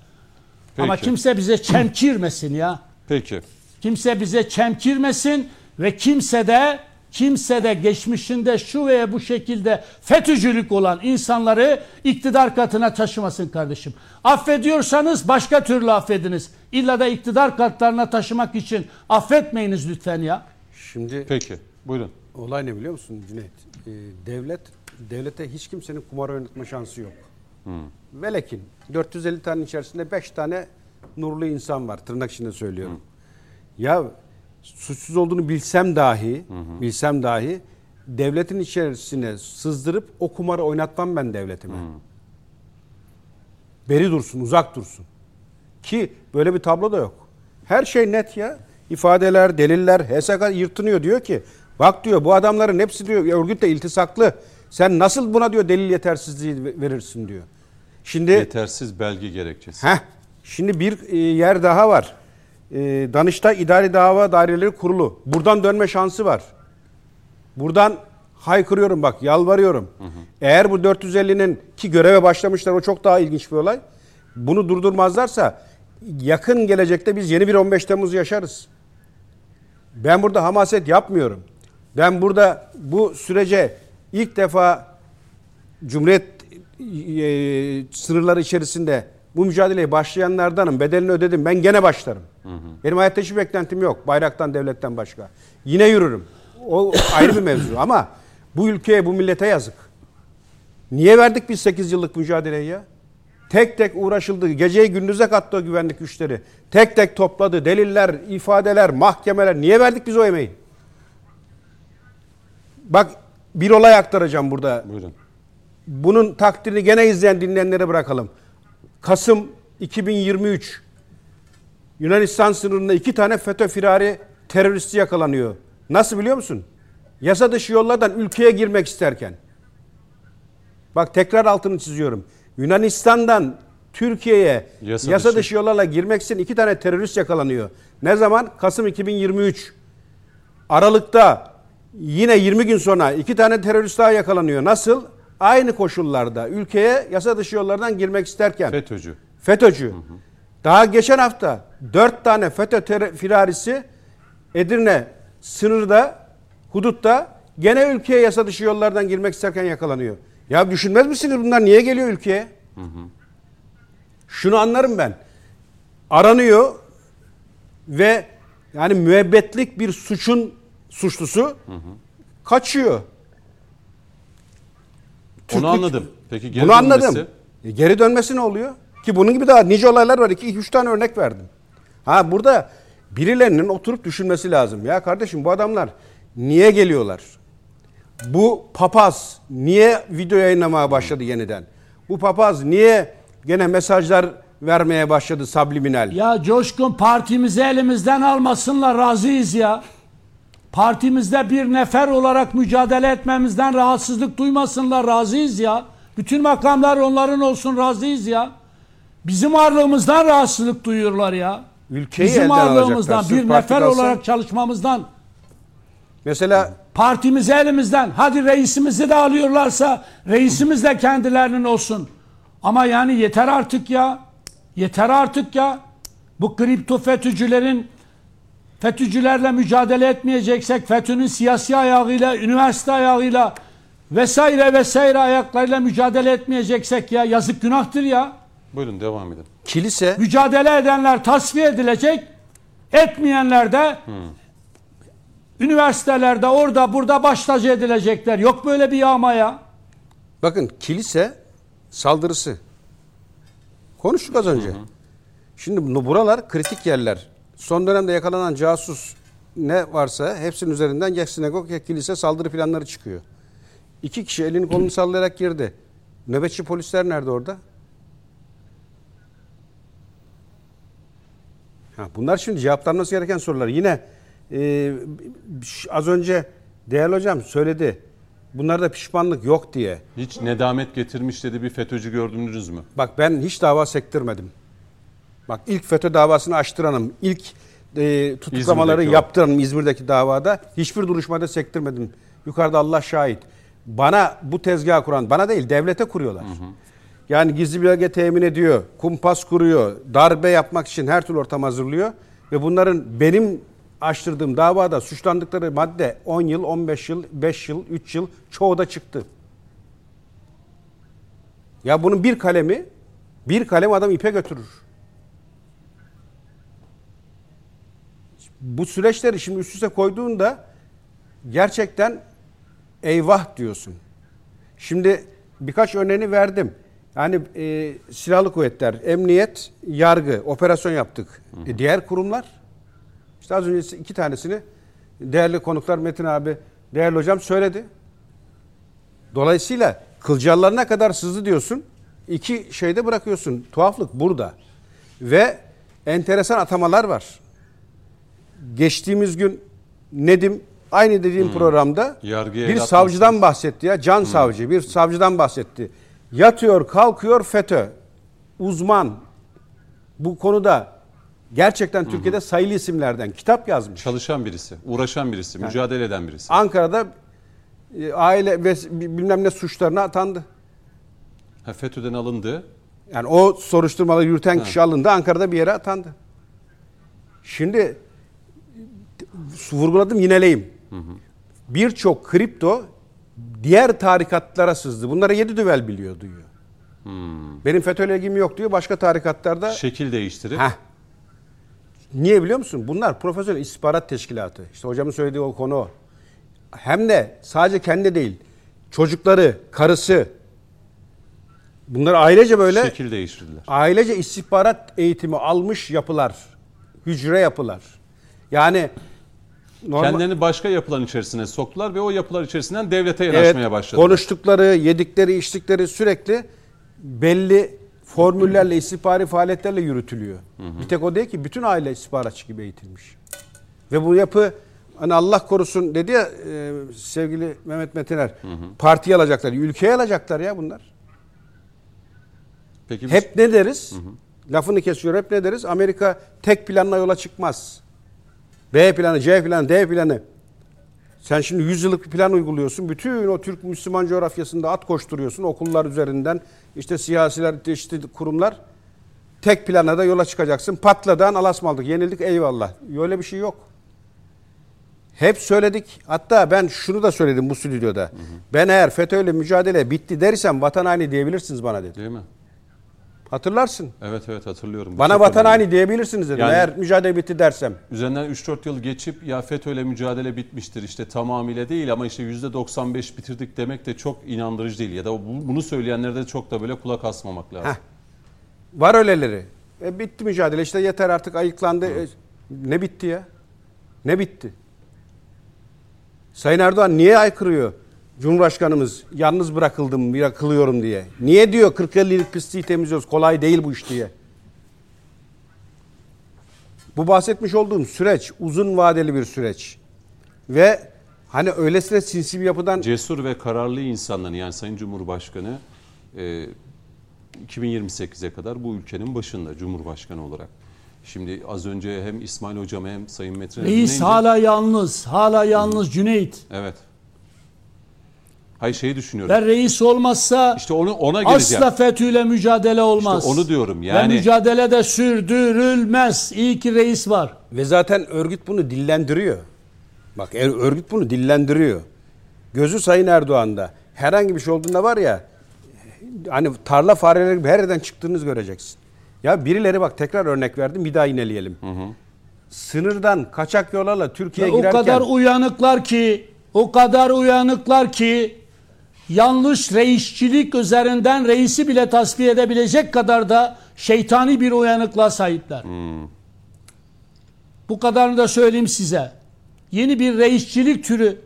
Ama Peki. kimse bize çemkirmesin ya. Peki. Kimse bize çemkirmesin ve kimse de kimse de geçmişinde şu veya bu şekilde FETÖ'cülük olan insanları iktidar katına taşımasın kardeşim. Affediyorsanız başka türlü affediniz. İlla da iktidar katlarına taşımak için affetmeyiniz lütfen ya. Şimdi Peki. Buyurun. olay ne biliyor musun Cüneyt? Ee, devlet devlete hiç kimsenin kumar oynatma şansı yok. Velekin 450 tane içerisinde 5 tane nurlu insan var. Tırnak içinde söylüyorum. Ya suçsuz olduğunu bilsem dahi, bilsem dahi devletin içerisine sızdırıp o kumarı oynatmam ben devletime. Beri dursun, uzak dursun. Ki böyle bir tablo da yok. Her şey net ya. İfadeler, deliller, HSK yırtınıyor diyor ki bak diyor bu adamların hepsi diyor örgütle iltisaklı. Sen nasıl buna diyor delil yetersizliği verirsin diyor. Şimdi Yetersiz belge gerekçesi. Heh, şimdi bir e, yer daha var. E, Danıştay İdari Dava Daireleri Kurulu. Buradan dönme şansı var. Buradan haykırıyorum bak yalvarıyorum. Eğer bu 450'nin ki göreve başlamışlar o çok daha ilginç bir olay. Bunu durdurmazlarsa yakın gelecekte biz yeni bir 15 Temmuz yaşarız. Ben burada hamaset yapmıyorum. Ben burada bu sürece ilk defa Cumhuriyet e, sınırları içerisinde bu mücadeleye başlayanlardanım. Bedelini ödedim. Ben gene başlarım. Benim hayatta hiçbir beklentim yok. Bayraktan, devletten başka. Yine yürürüm. O ayrı bir mevzu ama bu ülkeye, bu millete yazık. Niye verdik biz 8 yıllık mücadeleyi ya? Tek tek uğraşıldı. Geceyi gündüze kattı o güvenlik güçleri. Tek tek topladı. Deliller, ifadeler, mahkemeler. Niye verdik biz o emeği? Bak bir olay aktaracağım burada. Buyurun. Bunun takdirini gene izleyen dinleyenlere bırakalım. Kasım 2023 Yunanistan sınırında iki tane FETÖ firari teröristi yakalanıyor. Nasıl biliyor musun? Yasa dışı yollardan ülkeye girmek isterken. Bak tekrar altını çiziyorum. Yunanistan'dan Türkiye'ye Yasa yasa, dışı. dışı. yollarla girmek için iki tane terörist yakalanıyor. Ne zaman? Kasım 2023. Aralık'ta yine 20 gün sonra iki tane terörist daha yakalanıyor. Nasıl? Aynı koşullarda ülkeye yasa dışı yollardan girmek isterken. FETÖ'cü. FETÖ'cü. Daha geçen hafta dört tane FETÖ ter- firarisi Edirne sınırda, hudutta gene ülkeye yasa dışı yollardan girmek isterken yakalanıyor. Ya düşünmez misiniz bunlar niye geliyor ülkeye? Şunu anlarım ben. Aranıyor ve yani müebbetlik bir suçun suçlusu kaçıyor. Onu Türklük- anladım. Peki geri Bunu anladım. dönmesi? E, geri dönmesi ne oluyor? Ki bunun gibi daha nice olaylar var. 2 üç tane örnek verdim. Ha burada birilerinin oturup düşünmesi lazım. Ya kardeşim bu adamlar niye geliyorlar? Bu papaz niye video yayınlamaya başladı yeniden? Bu papaz niye gene mesajlar vermeye başladı subliminal? Ya Coşkun partimizi elimizden almasınlar razıyız ya. Partimizde bir nefer olarak mücadele etmemizden rahatsızlık duymasınlar razıyız ya. Bütün makamlar onların olsun razıyız ya. Bizim varlığımızdan rahatsızlık duyuyorlar ya. Ülkeyi Bizim varlığımızdan bir nefer kalsa- olarak çalışmamızdan Mesela partimizi elimizden hadi reisimizi de alıyorlarsa reisimiz de kendilerinin olsun. Ama yani yeter artık ya. Yeter artık ya. Bu kripto FETÖ'cülerin FETÖ'cülerle mücadele etmeyeceksek FETÖ'nün siyasi ayağıyla, üniversite ayağıyla vesaire vesaire ayaklarıyla mücadele etmeyeceksek ya yazık günahtır ya. Buyurun devam edin. kilise Mücadele edenler tasfiye edilecek, etmeyenler de üniversitelerde orada burada baş tacı edilecekler. Yok böyle bir yağma ya. Bakın kilise saldırısı. Konuştuk az önce. Şimdi bu- buralar kritik yerler. Son dönemde yakalanan casus ne varsa hepsinin üzerinden ya sinagog ya kilise saldırı planları çıkıyor. İki kişi elini kolunu sallayarak girdi. Nöbetçi polisler nerede orada? Ha, bunlar şimdi cevaplanması gereken sorular. Yine e, az önce değerli hocam söyledi. Bunlarda pişmanlık yok diye. Hiç nedamet getirmiş dedi bir FETÖ'cü gördünüz mü? Bak ben hiç dava sektirmedim. Bak ilk FETÖ davasını açtıranım. ilk e, tutuklamaları İzmir'deki o. yaptıranım İzmir'deki davada. Hiçbir duruşmada sektirmedim. Yukarıda Allah şahit. Bana bu tezgah kuran, bana değil devlete kuruyorlar. Yani gizli belge temin ediyor, kumpas kuruyor, darbe yapmak için her türlü ortam hazırlıyor. Ve bunların benim açtırdığım davada suçlandıkları madde 10 yıl, 15 yıl, 5 yıl, 3 yıl çoğu da çıktı. Ya bunun bir kalemi, bir kalem adam ipe götürür. Bu süreçleri şimdi üst üste koyduğunda gerçekten eyvah diyorsun. Şimdi birkaç örneğini verdim. Yani e, silahlı kuvvetler, emniyet, yargı, operasyon yaptık. E, diğer kurumlar İşte az önce iki tanesini değerli konuklar Metin abi, değerli hocam söyledi. Dolayısıyla kılcallarına kadar sızdı diyorsun. İki şeyde bırakıyorsun. Tuhaflık burada. Ve enteresan atamalar var. Geçtiğimiz gün Nedim aynı dediğim programda Yargıya bir savcıdan bahsetti ya. Can savcı bir savcıdan bahsetti. Yatıyor kalkıyor FETÖ. Uzman. Bu konuda gerçekten Türkiye'de sayılı isimlerden kitap yazmış. Çalışan birisi, uğraşan birisi, mücadele eden birisi. Ankara'da e, aile ve bilmem ne suçlarına atandı. Ha, FETÖ'den alındı. Yani o soruşturmaları yürüten kişi alındı Ankara'da bir yere atandı. Şimdi vurguladım yineleyim. Birçok kripto diğer tarikatlara sızdı. Bunlara yedi düvel biliyor diyor. Benim FETÖ'yle ilgim yok diyor. Başka tarikatlarda Şekil değiştirip Heh. Niye biliyor musun? Bunlar profesyonel istihbarat teşkilatı. İşte hocamın söylediği o konu o. Hem de sadece kendi değil. Çocukları, karısı. Bunlar ailece böyle şekil değiştirdiler. ailece istihbarat eğitimi almış yapılar. Hücre yapılar. Yani normal Kendilerini başka yapıların içerisine soktular ve o yapılar içerisinden devlete Evet, yanaşmaya başladılar. konuştukları, yedikleri, içtikleri sürekli belli formüllerle, istihbari faaliyetlerle yürütülüyor. Bir tek o değil ki bütün aile istihbaratçı gibi eğitilmiş. Ve bu yapı hani Allah korusun dedi ya e, sevgili Mehmet Metiner partiye alacaklar, ülkeye alacaklar ya bunlar. Peki biz- Hep ne deriz? Lafını kesiyor hep ne deriz? Amerika tek planla yola çıkmaz. B planı, C planı, D planı. Sen şimdi 100 yıllık bir plan uyguluyorsun. Bütün o Türk Müslüman coğrafyasında at koşturuyorsun. Okullar üzerinden işte siyasiler, işte kurumlar. Tek plana da yola çıkacaksın. Patladan alasmaldık, yenildik eyvallah. Öyle bir şey yok. Hep söyledik. Hatta ben şunu da söyledim bu stüdyoda. Ben eğer FETÖ'yle mücadele bitti dersem vatan haini diyebilirsiniz bana dedim. Değil mi? Hatırlarsın. Evet evet hatırlıyorum. Bana çok vatan önemli. haini diyebilirsiniz dedim. Yani- eğer mücadele bitti dersem. Üzerinden 3-4 yıl geçip ya FETÖ'yle mücadele bitmiştir işte tamamıyla değil ama işte %95 bitirdik demek de çok inandırıcı değil. Ya da bu- bunu söyleyenlere de çok da böyle kulak asmamak lazım. Heh. Var öyleleri. E, bitti mücadele işte yeter artık ayıklandı. E, ne bitti ya? Ne bitti? Sayın Erdoğan niye aykırıyor? Cumhurbaşkanımız yalnız bırakıldım, bırakılıyorum diye. Niye diyor 40-50 yıllık pisliği temizliyoruz, kolay değil bu iş diye. Bu bahsetmiş olduğum süreç uzun vadeli bir süreç. Ve hani öylesine sinsi bir yapıdan Cesur ve kararlı insanların yani Sayın Cumhurbaşkanı e, 2028'e kadar bu ülkenin başında Cumhurbaşkanı olarak. Şimdi az önce hem İsmail Hocam hem Sayın Metin Reis hala yalnız. Hala yalnız Cüneyt. Evet. Hayır şeyi düşünüyorum. Ve reis olmazsa İşte onu ona geleceğim. asla FETÖ'yle mücadele olmaz. İşte onu diyorum Ve yani. mücadele de sürdürülmez. İyi ki reis var. Ve zaten örgüt bunu dillendiriyor. Bak er- örgüt bunu dillendiriyor. Gözü Sayın Erdoğan'da. Herhangi bir şey olduğunda var ya hani tarla fareleri gibi her yerden çıktığınızı göreceksin. Ya birileri bak tekrar örnek verdim bir daha ineleyelim. Sınırdan kaçak yollarla Türkiye'ye Ve o girerken kadar uyanıklar ki o kadar uyanıklar ki yanlış reisçilik üzerinden reisi bile tasfiye edebilecek kadar da şeytani bir uyanıklığa sahipler. Bu kadarını da söyleyeyim size. Yeni bir reisçilik türü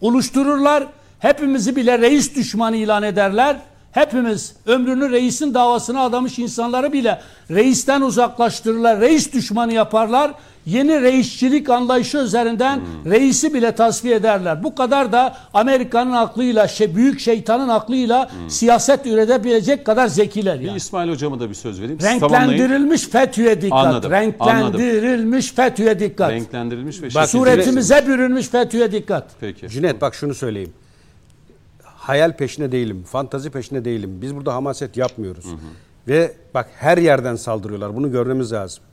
oluştururlar. Hepimizi bile reis düşmanı ilan ederler. Hepimiz ömrünü reisin davasına adamış insanları bile reisten uzaklaştırırlar. Reis düşmanı yaparlar. Yeni reisçilik anlayışı üzerinden reisi bile tasfiye ederler. Bu kadar da Amerika'nın aklıyla, şey, büyük şeytanın aklıyla siyaset üretebilecek kadar zekiler. Bir Yani. İsmail Hocam'a da bir söz vereyim. Renklendirilmiş FETÖ'ye dikkat. Anladım, Renklendirilmiş FETÖ'ye dikkat. Renklendirilmiş ve Bak, Suretimize bürünmüş FETÖ'ye dikkat. Peki. Cüneyt bak şunu söyleyeyim. Hayal peşinde değilim, fantazi peşinde değilim. Biz burada hamaset yapmıyoruz. Ve bak her yerden saldırıyorlar. Bunu görmemiz lazım.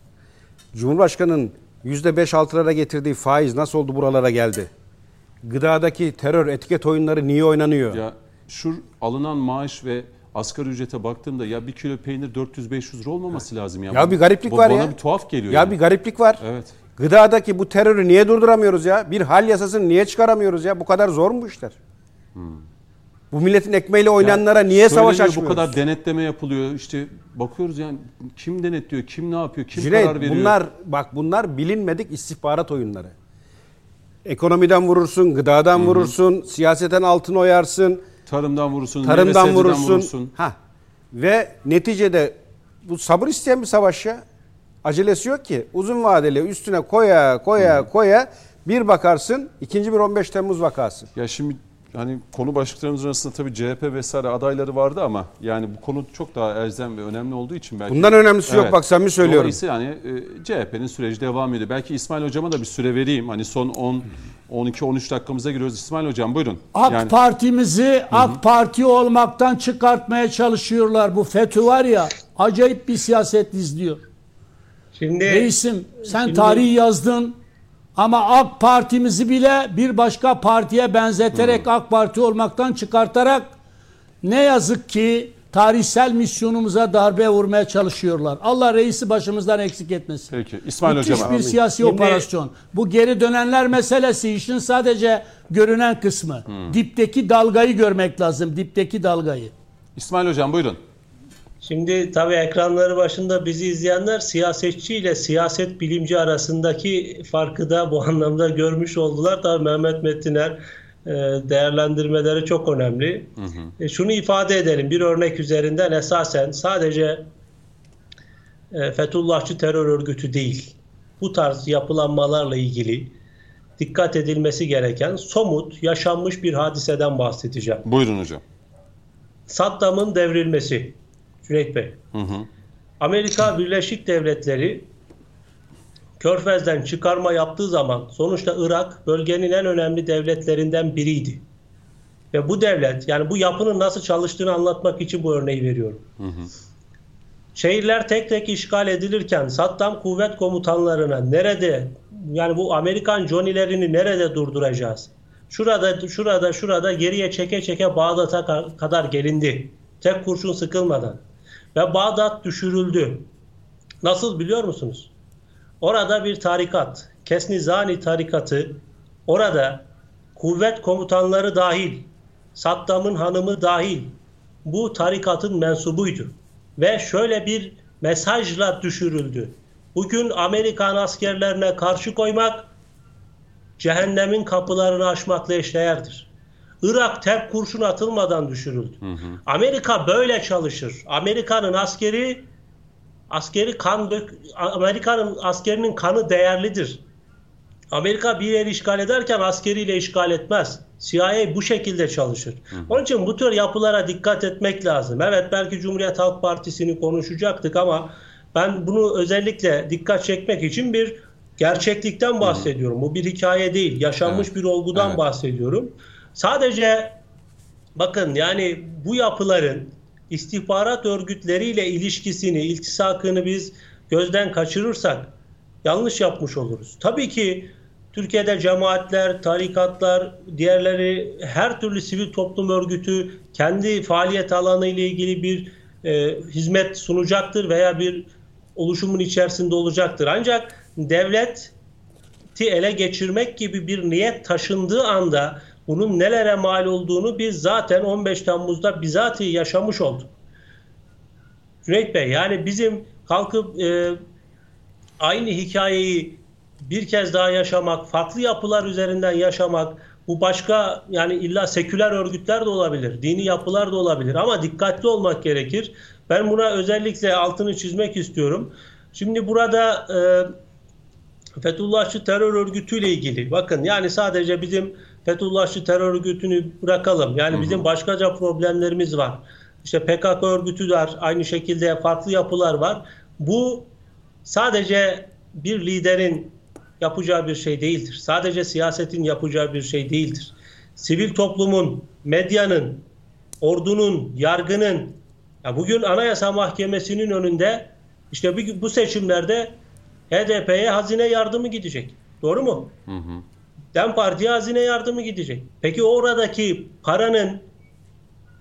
Cumhurbaşkanının %5-6'lara getirdiği faiz nasıl oldu buralara geldi? Gıdadaki terör etiket oyunları niye oynanıyor? Ya şu alınan maaş ve asgari ücrete baktığımda ya bir kilo peynir 400-500 lira olmaması lazım ya. Ya bir gariplik bu var bana ya. bir tuhaf geliyor. Ya yani. bir gariplik var. Evet. Gıdadaki bu terörü niye durduramıyoruz ya? Bir hal yasasını niye çıkaramıyoruz ya? Bu kadar zor mu bu işler? Bu milletin ekmeğiyle oynayanlara niye savaş açmıyoruz? Bu kadar denetleme yapılıyor. İşte bakıyoruz yani kim denetliyor, kim ne yapıyor, kim Cüneyt, karar veriyor. bunlar bak bunlar bilinmedik istihbarat oyunları. Ekonomiden vurursun, gıdadan vurursun, siyaseten altın oyarsın, Tarımdan vurursun, tarımdan vurursun. vurursun. Ha. Ve neticede bu sabır isteyen bir savaş ya. Acelesi yok ki. Uzun vadeli üstüne koya koya koya bir bakarsın ikinci bir 15 Temmuz vakası. Ya şimdi hani konu başlıklarımız arasında tabii CHP vesaire adayları vardı ama yani bu konu çok daha elzem ve önemli olduğu için belki. Bundan önemlisi yok, bak samimi söylüyorum. Dolayısıyla hani e, CHP'nin süreci devam ediyor. Belki İsmail Hocam'a da bir süre vereyim. Hani son 10 12 13 dakikamıza giriyoruz. İsmail Hocam buyurun. AK Yani- Partimizi AK Parti olmaktan çıkartmaya çalışıyorlar. Bu FETÖ var ya acayip bir siyaset izliyor. Şimdi Reisim sen Şimdi- tarihi yazdın ama AK Partimizi bile bir başka partiye benzeterek AK Parti olmaktan çıkartarak ne yazık ki tarihsel misyonumuza darbe vurmaya çalışıyorlar. Allah reisi başımızdan eksik etmesin. Peki İsmail Müthiş Hocam'a. bir siyasi Şimdi- operasyon. Bu geri dönenler meselesi işin sadece görünen kısmı. Dipteki dalgayı görmek lazım. Dipteki dalgayı. İsmail Hocam buyurun. Şimdi tabii ekranları başında bizi izleyenler siyasetçi ile siyaset bilimci arasındaki farkı da bu anlamda görmüş oldular. Tabii Mehmet Metiner e, değerlendirmeleri çok önemli. E, Şunu ifade edelim bir örnek üzerinden esasen sadece e, Fethullahçı terör örgütü değil bu tarz yapılanmalarla ilgili dikkat edilmesi gereken somut yaşanmış bir hadiseden bahsedeceğim. Buyurun hocam. Saddam'ın devrilmesi. Cüneyt Bey. Hı hı. Amerika Birleşik Devletleri Körfez'den çıkarma yaptığı zaman sonuçta Irak bölgenin en önemli devletlerinden biriydi. Ve bu devlet yani bu yapının nasıl çalıştığını anlatmak için bu örneği veriyorum. Şehirler tek tek işgal edilirken Saddam kuvvet komutanlarına nerede yani bu Amerikan Johnny'lerini nerede durduracağız? Şurada şurada şurada geriye çeke çeke Bağdat'a ka- kadar gelindi. Tek kurşun sıkılmadan. Ve Bağdat düşürüldü. Nasıl biliyor musunuz? Orada bir tarikat, Kesnizani tarikatı orada kuvvet komutanları dahil, Saddam'ın hanımı dahil bu tarikatın mensubuydu. Ve şöyle bir mesajla düşürüldü. Bugün Amerikan askerlerine karşı koymak cehennemin kapılarını açmakla eşdeğerdir. Irak tek kurşun atılmadan düşürüldü. Amerika böyle çalışır. Amerika'nın askeri askeri kan dök Amerika'nın askerinin kanı değerlidir. Amerika bir yeri işgal ederken askeriyle işgal etmez. CIA bu şekilde çalışır. Onun için bu tür yapılara dikkat etmek lazım. Evet belki Cumhuriyet Halk Partisi'ni konuşacaktık ama ben bunu özellikle dikkat çekmek için bir gerçeklikten bahsediyorum. Bu bir hikaye değil. Yaşanmış Evet. bir olgudan Evet. bahsediyorum. Sadece bakın yani bu yapıların istihbarat örgütleriyle ilişkisini, iltisakını biz gözden kaçırırsak yanlış yapmış oluruz. Tabii ki Türkiye'de cemaatler, tarikatlar, diğerleri her türlü sivil toplum örgütü kendi faaliyet alanı ile ilgili bir e, hizmet sunacaktır veya bir oluşumun içerisinde olacaktır. Ancak devlet ele geçirmek gibi bir niyet taşındığı anda bunun nelere mal olduğunu biz zaten 15 Temmuz'da bizatihi yaşamış olduk. Cüneyt Bey yani bizim kalkıp e, aynı hikayeyi bir kez daha yaşamak, farklı yapılar üzerinden yaşamak, bu başka yani illa seküler örgütler de olabilir, dini yapılar da olabilir ama dikkatli olmak gerekir. Ben buna özellikle altını çizmek istiyorum. Şimdi burada e, Fethullahçı terör örgütüyle ilgili bakın yani sadece bizim Fethullahçı terör örgütünü bırakalım. Yani bizim başkaca problemlerimiz var. İşte PKK örgütü var. Aynı şekilde farklı yapılar var. Bu sadece bir liderin yapacağı bir şey değildir. Sadece siyasetin yapacağı bir şey değildir. Sivil toplumun, medyanın, ordunun, yargının ya bugün Anayasa Mahkemesi'nin önünde işte bu seçimlerde HDP'ye hazine yardımı gidecek. Doğru mu? Hı hı. DEM Parti'ye hazine yardımı gidecek. Peki oradaki paranın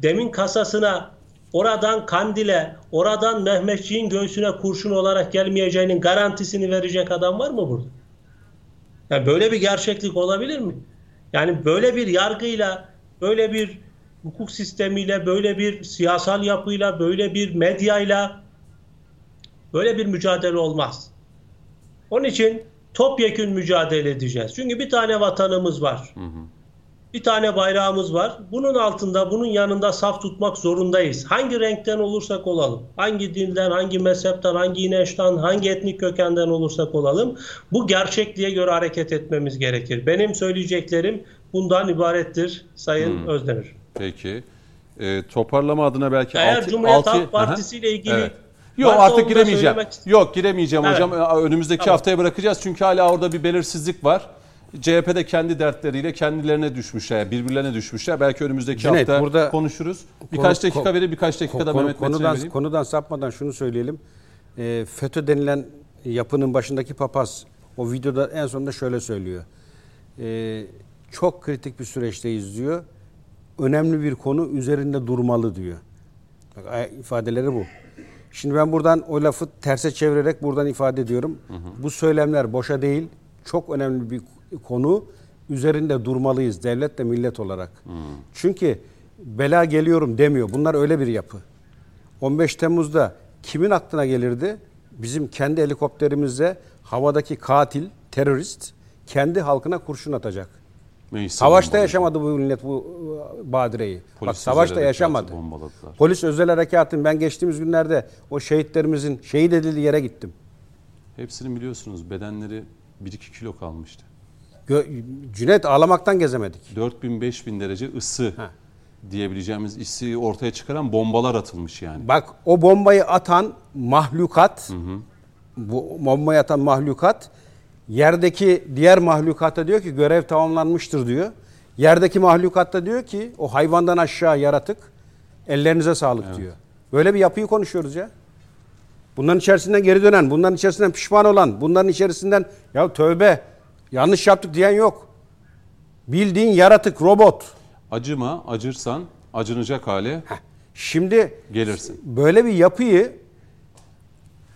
demin kasasına oradan Kandil'e, oradan Mehmetçiğin göğsüne kurşun olarak gelmeyeceğinin garantisini verecek adam var mı burada? Yani böyle bir gerçeklik olabilir mi? Yani böyle bir yargıyla, böyle bir hukuk sistemiyle, böyle bir siyasal yapıyla, böyle bir medyayla böyle bir mücadele olmaz. Onun için topyekün mücadele edeceğiz. Çünkü bir tane vatanımız var. Bir tane bayrağımız var. Bunun altında, bunun yanında saf tutmak zorundayız. Hangi renkten olursak olalım, hangi dinden, hangi mezhepten, hangi inançtan, hangi etnik kökenden olursak olalım, bu gerçekliğe göre hareket etmemiz gerekir. Benim söyleyeceklerim bundan ibarettir Sayın Özdemir. Peki. Ee, toparlama adına belki Eğer altı- Cumhuriyet altı- Halk Partisi ile ilgili Evet. Yok varsa artık giremeyeceğim. Yok giremeyeceğim Evet. hocam. Önümüzdeki Tamam. haftaya bırakacağız çünkü hala orada bir belirsizlik var. CHP'de kendi dertleriyle kendilerine düşmüşler, birbirlerine düşmüşler. Belki önümüzdeki Cüneyt, hafta burada- konuşuruz. Birkaç Konu- dakika verir, birkaç dakika da Konu- Mehmet konudan, vereyim. konudan sapmadan şunu söyleyelim. Ee, FETÖ denilen yapının başındaki papaz o videoda en sonunda şöyle söylüyor. Ee, çok kritik bir süreçteyiz diyor. Önemli bir konu üzerinde durmalı diyor. Bak, ifadeleri bu. Şimdi ben buradan o lafı terse çevirerek buradan ifade ediyorum. Bu söylemler boşa değil. Çok önemli bir konu. Üzerinde durmalıyız devlet ve millet olarak. Çünkü bela geliyorum demiyor. Bunlar öyle bir yapı. 15 Temmuz'da kimin aklına gelirdi? Bizim kendi helikopterimizle havadaki katil, terörist kendi halkına kurşun atacak. Meclisi Savaşta yaşamadı bu millet bu e, badireyi. Polis Bak savaşta yaşamadı. Polis özel harekatın ben geçtiğimiz günlerde o şehitlerimizin şehit edildiği yere gittim. Hepsini biliyorsunuz bedenleri 1-2 kilo kalmıştı. Gö- Cüneyt ağlamaktan gezemedik. 4000-5000 derece ısı diyebileceğimiz ısı ortaya çıkaran bombalar atılmış yani. Bak o bombayı atan mahlukat, bu bombayı atan mahlukat yerdeki diğer mahlukata diyor ki görev tamamlanmıştır diyor. Yerdeki mahlukat da diyor ki o hayvandan aşağı yaratık ellerinize sağlık diyor. Böyle bir yapıyı konuşuyoruz ya. Bunların içerisinden geri dönen, bunların içerisinden pişman olan, bunların içerisinden ya tövbe yanlış yaptık diyen yok. Bildiğin yaratık, robot. Acıma, acırsan acınacak hale Şimdi gelirsin. böyle bir yapıyı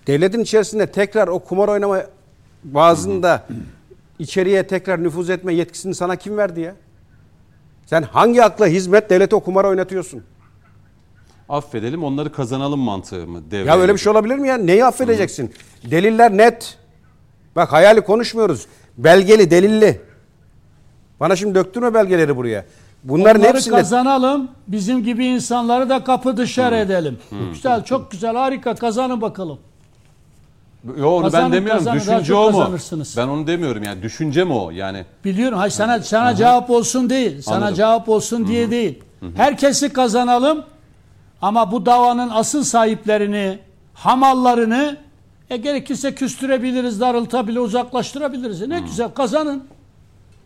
devletin içerisinde tekrar o kumar oynama bazında içeriye tekrar nüfuz etme yetkisini sana kim verdi ya? Sen hangi akla hizmet devlete o kumar oynatıyorsun? Affedelim onları kazanalım mantığı mı? devreye Ya öyle bir şey olabilir mi ya? Neyi affedeceksin? Deliller net. Bak hayali konuşmuyoruz. Belgeli, delilli. Bana şimdi döktürme belgeleri buraya. Bunların Onları hepsinde kazanalım. Bizim gibi insanları da kapı dışarı edelim. Güzel, çok güzel, harika. Kazanın bakalım. Yo onu ben demiyorum. Düşünce o mu? Ben onu demiyorum yani. Düşünce mi o? Yani Biliyorum. Hayır sana sana cevap olsun değil. Sana Anladım. cevap olsun diye değil. Herkesi kazanalım. Ama bu davanın asıl sahiplerini, hamallarını e, gerekirse küstürebiliriz, darıltabilir, uzaklaştırabiliriz. E, Ne güzel kazanın.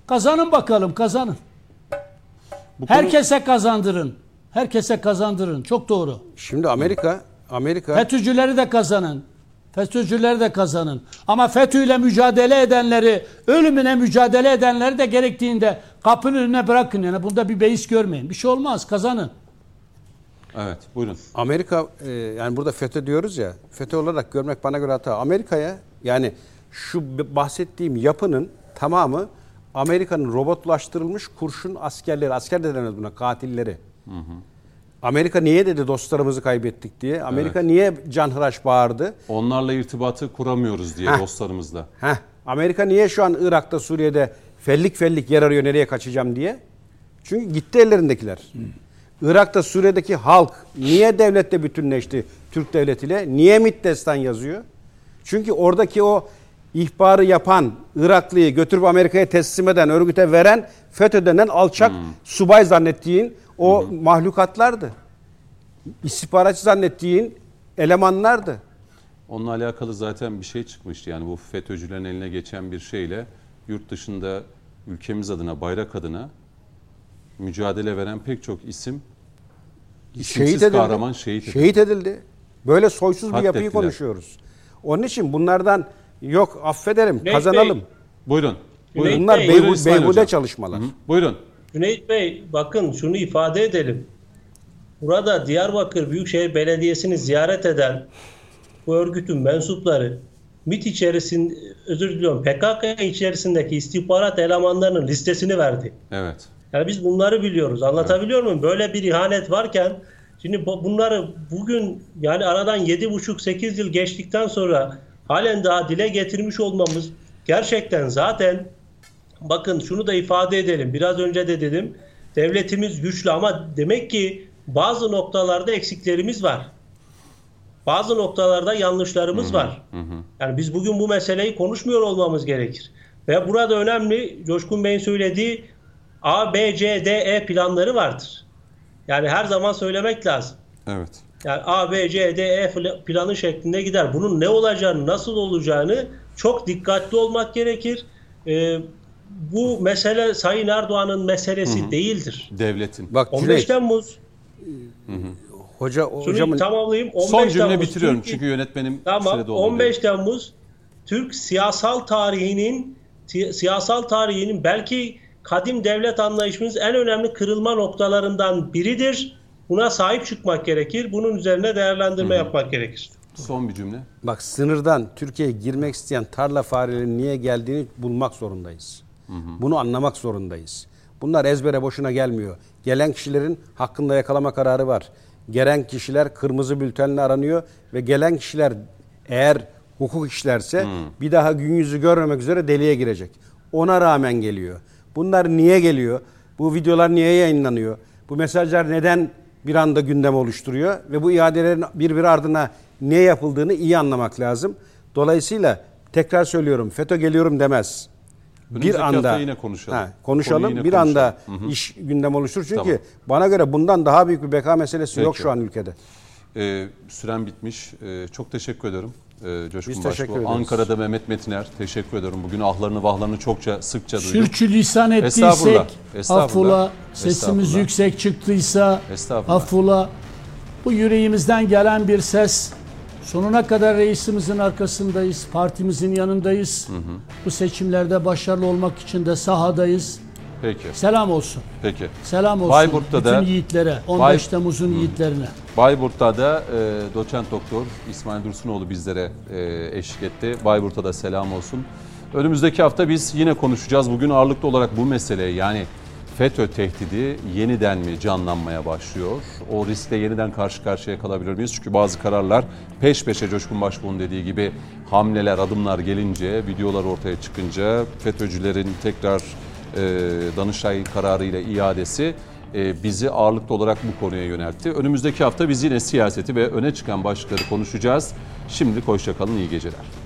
Kazanın bakalım, kazanın. bu konu- Herkese kazandırın. Herkese kazandırın. Çok doğru. şimdi Amerika Amerika FETÖ'cüleri de kazanın. FETÖ'cüleri de kazanın. Ama FETÖ'yle mücadele edenleri, ölümüne mücadele edenleri de gerektiğinde kapının önüne bırakın. Yani bunda bir beis görmeyin. Bir şey olmaz. Kazanın. Evet buyurun. Amerika e, yani burada FETÖ diyoruz ya FETÖ olarak görmek bana göre hata. Amerika'ya yani şu bahsettiğim yapının tamamı Amerika'nın robotlaştırılmış kurşun askerleri, asker de denmez buna katilleri. Amerika niye dedi dostlarımızı kaybettik diye. Amerika niye canhıraş bağırdı. Onlarla irtibatı kuramıyoruz diye Heh. dostlarımızla. Heh, Amerika niye şu an Irak'ta Suriye'de fellik fellik yer arıyor nereye kaçacağım diye. Çünkü gitti ellerindekiler. Irak'ta Suriye'deki halk niye devlette bütünleşti Türk devletiyle? Niye MİT destan yazıyor? Çünkü oradaki o ihbarı yapan Iraklıyı götürüp Amerika'ya teslim eden, örgüte veren FETÖ denen alçak subay zannettiğin o mahlukatlardı. İstihbaratçı zannettiğin elemanlardı. Onunla alakalı zaten bir şey çıkmıştı. Yani bu FETÖ'cülerin eline geçen bir şeyle yurt dışında ülkemiz adına, bayrak adına mücadele veren pek çok isim isimsiz kahraman şehit edildi. Şehit edildi. Böyle soysuz bir yapıyı Katlettiler. konuşuyoruz. Onun için bunlardan yok affederim Cüneyt kazanalım. Bey, Buyurun. Buyurun. Bunlar beyhude Hocam. çalışmalar. Hı hı. Buyurun. Cüneyt Bey bakın şunu ifade edelim. Burada Diyarbakır Büyükşehir Belediyesi'ni ziyaret eden bu örgütün mensupları MİT içerisinde özür diliyorum PKK içerisindeki istihbarat elemanlarının listesini verdi. Evet. Yani biz bunları biliyoruz. Anlatabiliyor muyum? Böyle bir ihanet varken şimdi bu- bunları bugün yani aradan 7,5-8 yıl geçtikten sonra halen daha dile getirmiş olmamız gerçekten zaten bakın şunu da ifade edelim. Biraz önce de dedim. Devletimiz güçlü ama demek ki bazı noktalarda eksiklerimiz var. Bazı noktalarda yanlışlarımız var. Yani biz bugün bu meseleyi konuşmuyor olmamız gerekir. Ve burada önemli Coşkun Bey'in söylediği A, B, C, D, E planları vardır. Yani her zaman söylemek lazım. Evet. Yani A, B, C, D, E planı şeklinde gider. Bunun ne olacağını, nasıl olacağını çok dikkatli olmak gerekir. Ee, bu mesele Sayın Erdoğan'ın meselesi değildir. Devletin. Bak 15 Cüneyt, Temmuz, hoca şunu hocamın tamamlayayım. 15 Son cümle Temmuz bitiriyorum Türkiye- çünkü yönetmenim Tamam. sürede oldu. 15 Temmuz Türk siyasal tarihinin si- siyasal tarihinin belki kadim devlet anlayışımız en önemli kırılma noktalarından biridir. Buna sahip çıkmak gerekir. Bunun üzerine değerlendirme yapmak gerekir. Son bir cümle. bak sınırdan Türkiye'ye girmek isteyen tarla farelerinin niye geldiğini bulmak zorundayız. Bunu anlamak zorundayız. Bunlar ezbere boşuna gelmiyor. Gelen kişilerin hakkında yakalama kararı var. Gelen kişiler kırmızı bültenle aranıyor ve gelen kişiler eğer hukuk işlerse bir daha gün yüzü görmemek üzere deliye girecek. Ona rağmen geliyor. Bunlar niye geliyor? Bu videolar niye yayınlanıyor? Bu mesajlar neden bir anda gündem oluşturuyor ve bu iadelerin birbiri ardına niye yapıldığını iyi anlamak lazım. Dolayısıyla tekrar söylüyorum FETÖ geliyorum demez. Önümüzdeki bir anda yine konuşalım. Ha, konuşalım. Konuyu yine bir anda konuşalım. iş gündem oluşturur. Çünkü Tamam. bana göre bundan daha büyük bir beka meselesi yok Peki. şu an ülkede. Ee, süren bitmiş. Ee, çok teşekkür ederim. Ee, Coşkun Biz Başbuğ. teşekkür ederiz. Ankara'da Mehmet Metiner. Teşekkür ederim. Bugün ahlarını vahlarını çokça sıkça duydum. Sürçülisan Estağfurullah, ettiysek estağfurullah, affola, sesimiz estağfurullah. yüksek çıktıysa Estağfurullah. affola. Bu yüreğimizden gelen bir ses. Sonuna kadar reisimizin arkasındayız, partimizin yanındayız. Bu seçimlerde başarılı olmak için de sahadayız. Peki. Selam olsun. Peki. Selam olsun Bayburt'ta bütün da- yiğitlere, 15 Bay- Temmuz'un yiğitlerine. Bayburt'ta da e, doçent doktor İsmail Dursunoğlu bizlere e, eşlik etti. Bayburt'a da selam olsun. Önümüzdeki hafta biz yine konuşacağız. Bugün ağırlıklı olarak bu mesele yani FETÖ tehdidi yeniden mi canlanmaya başlıyor? O riskle yeniden karşı karşıya kalabilir miyiz? Çünkü bazı kararlar peş peşe Coşkun Başbuğ'un dediği gibi hamleler, adımlar gelince, videolar ortaya çıkınca FETÖ'cülerin tekrar e, Danıştay kararıyla iadesi e, bizi ağırlıklı olarak bu konuya yöneltti. Önümüzdeki hafta biz yine siyaseti ve öne çıkan başlıkları konuşacağız. Şimdilik hoşçakalın, iyi geceler.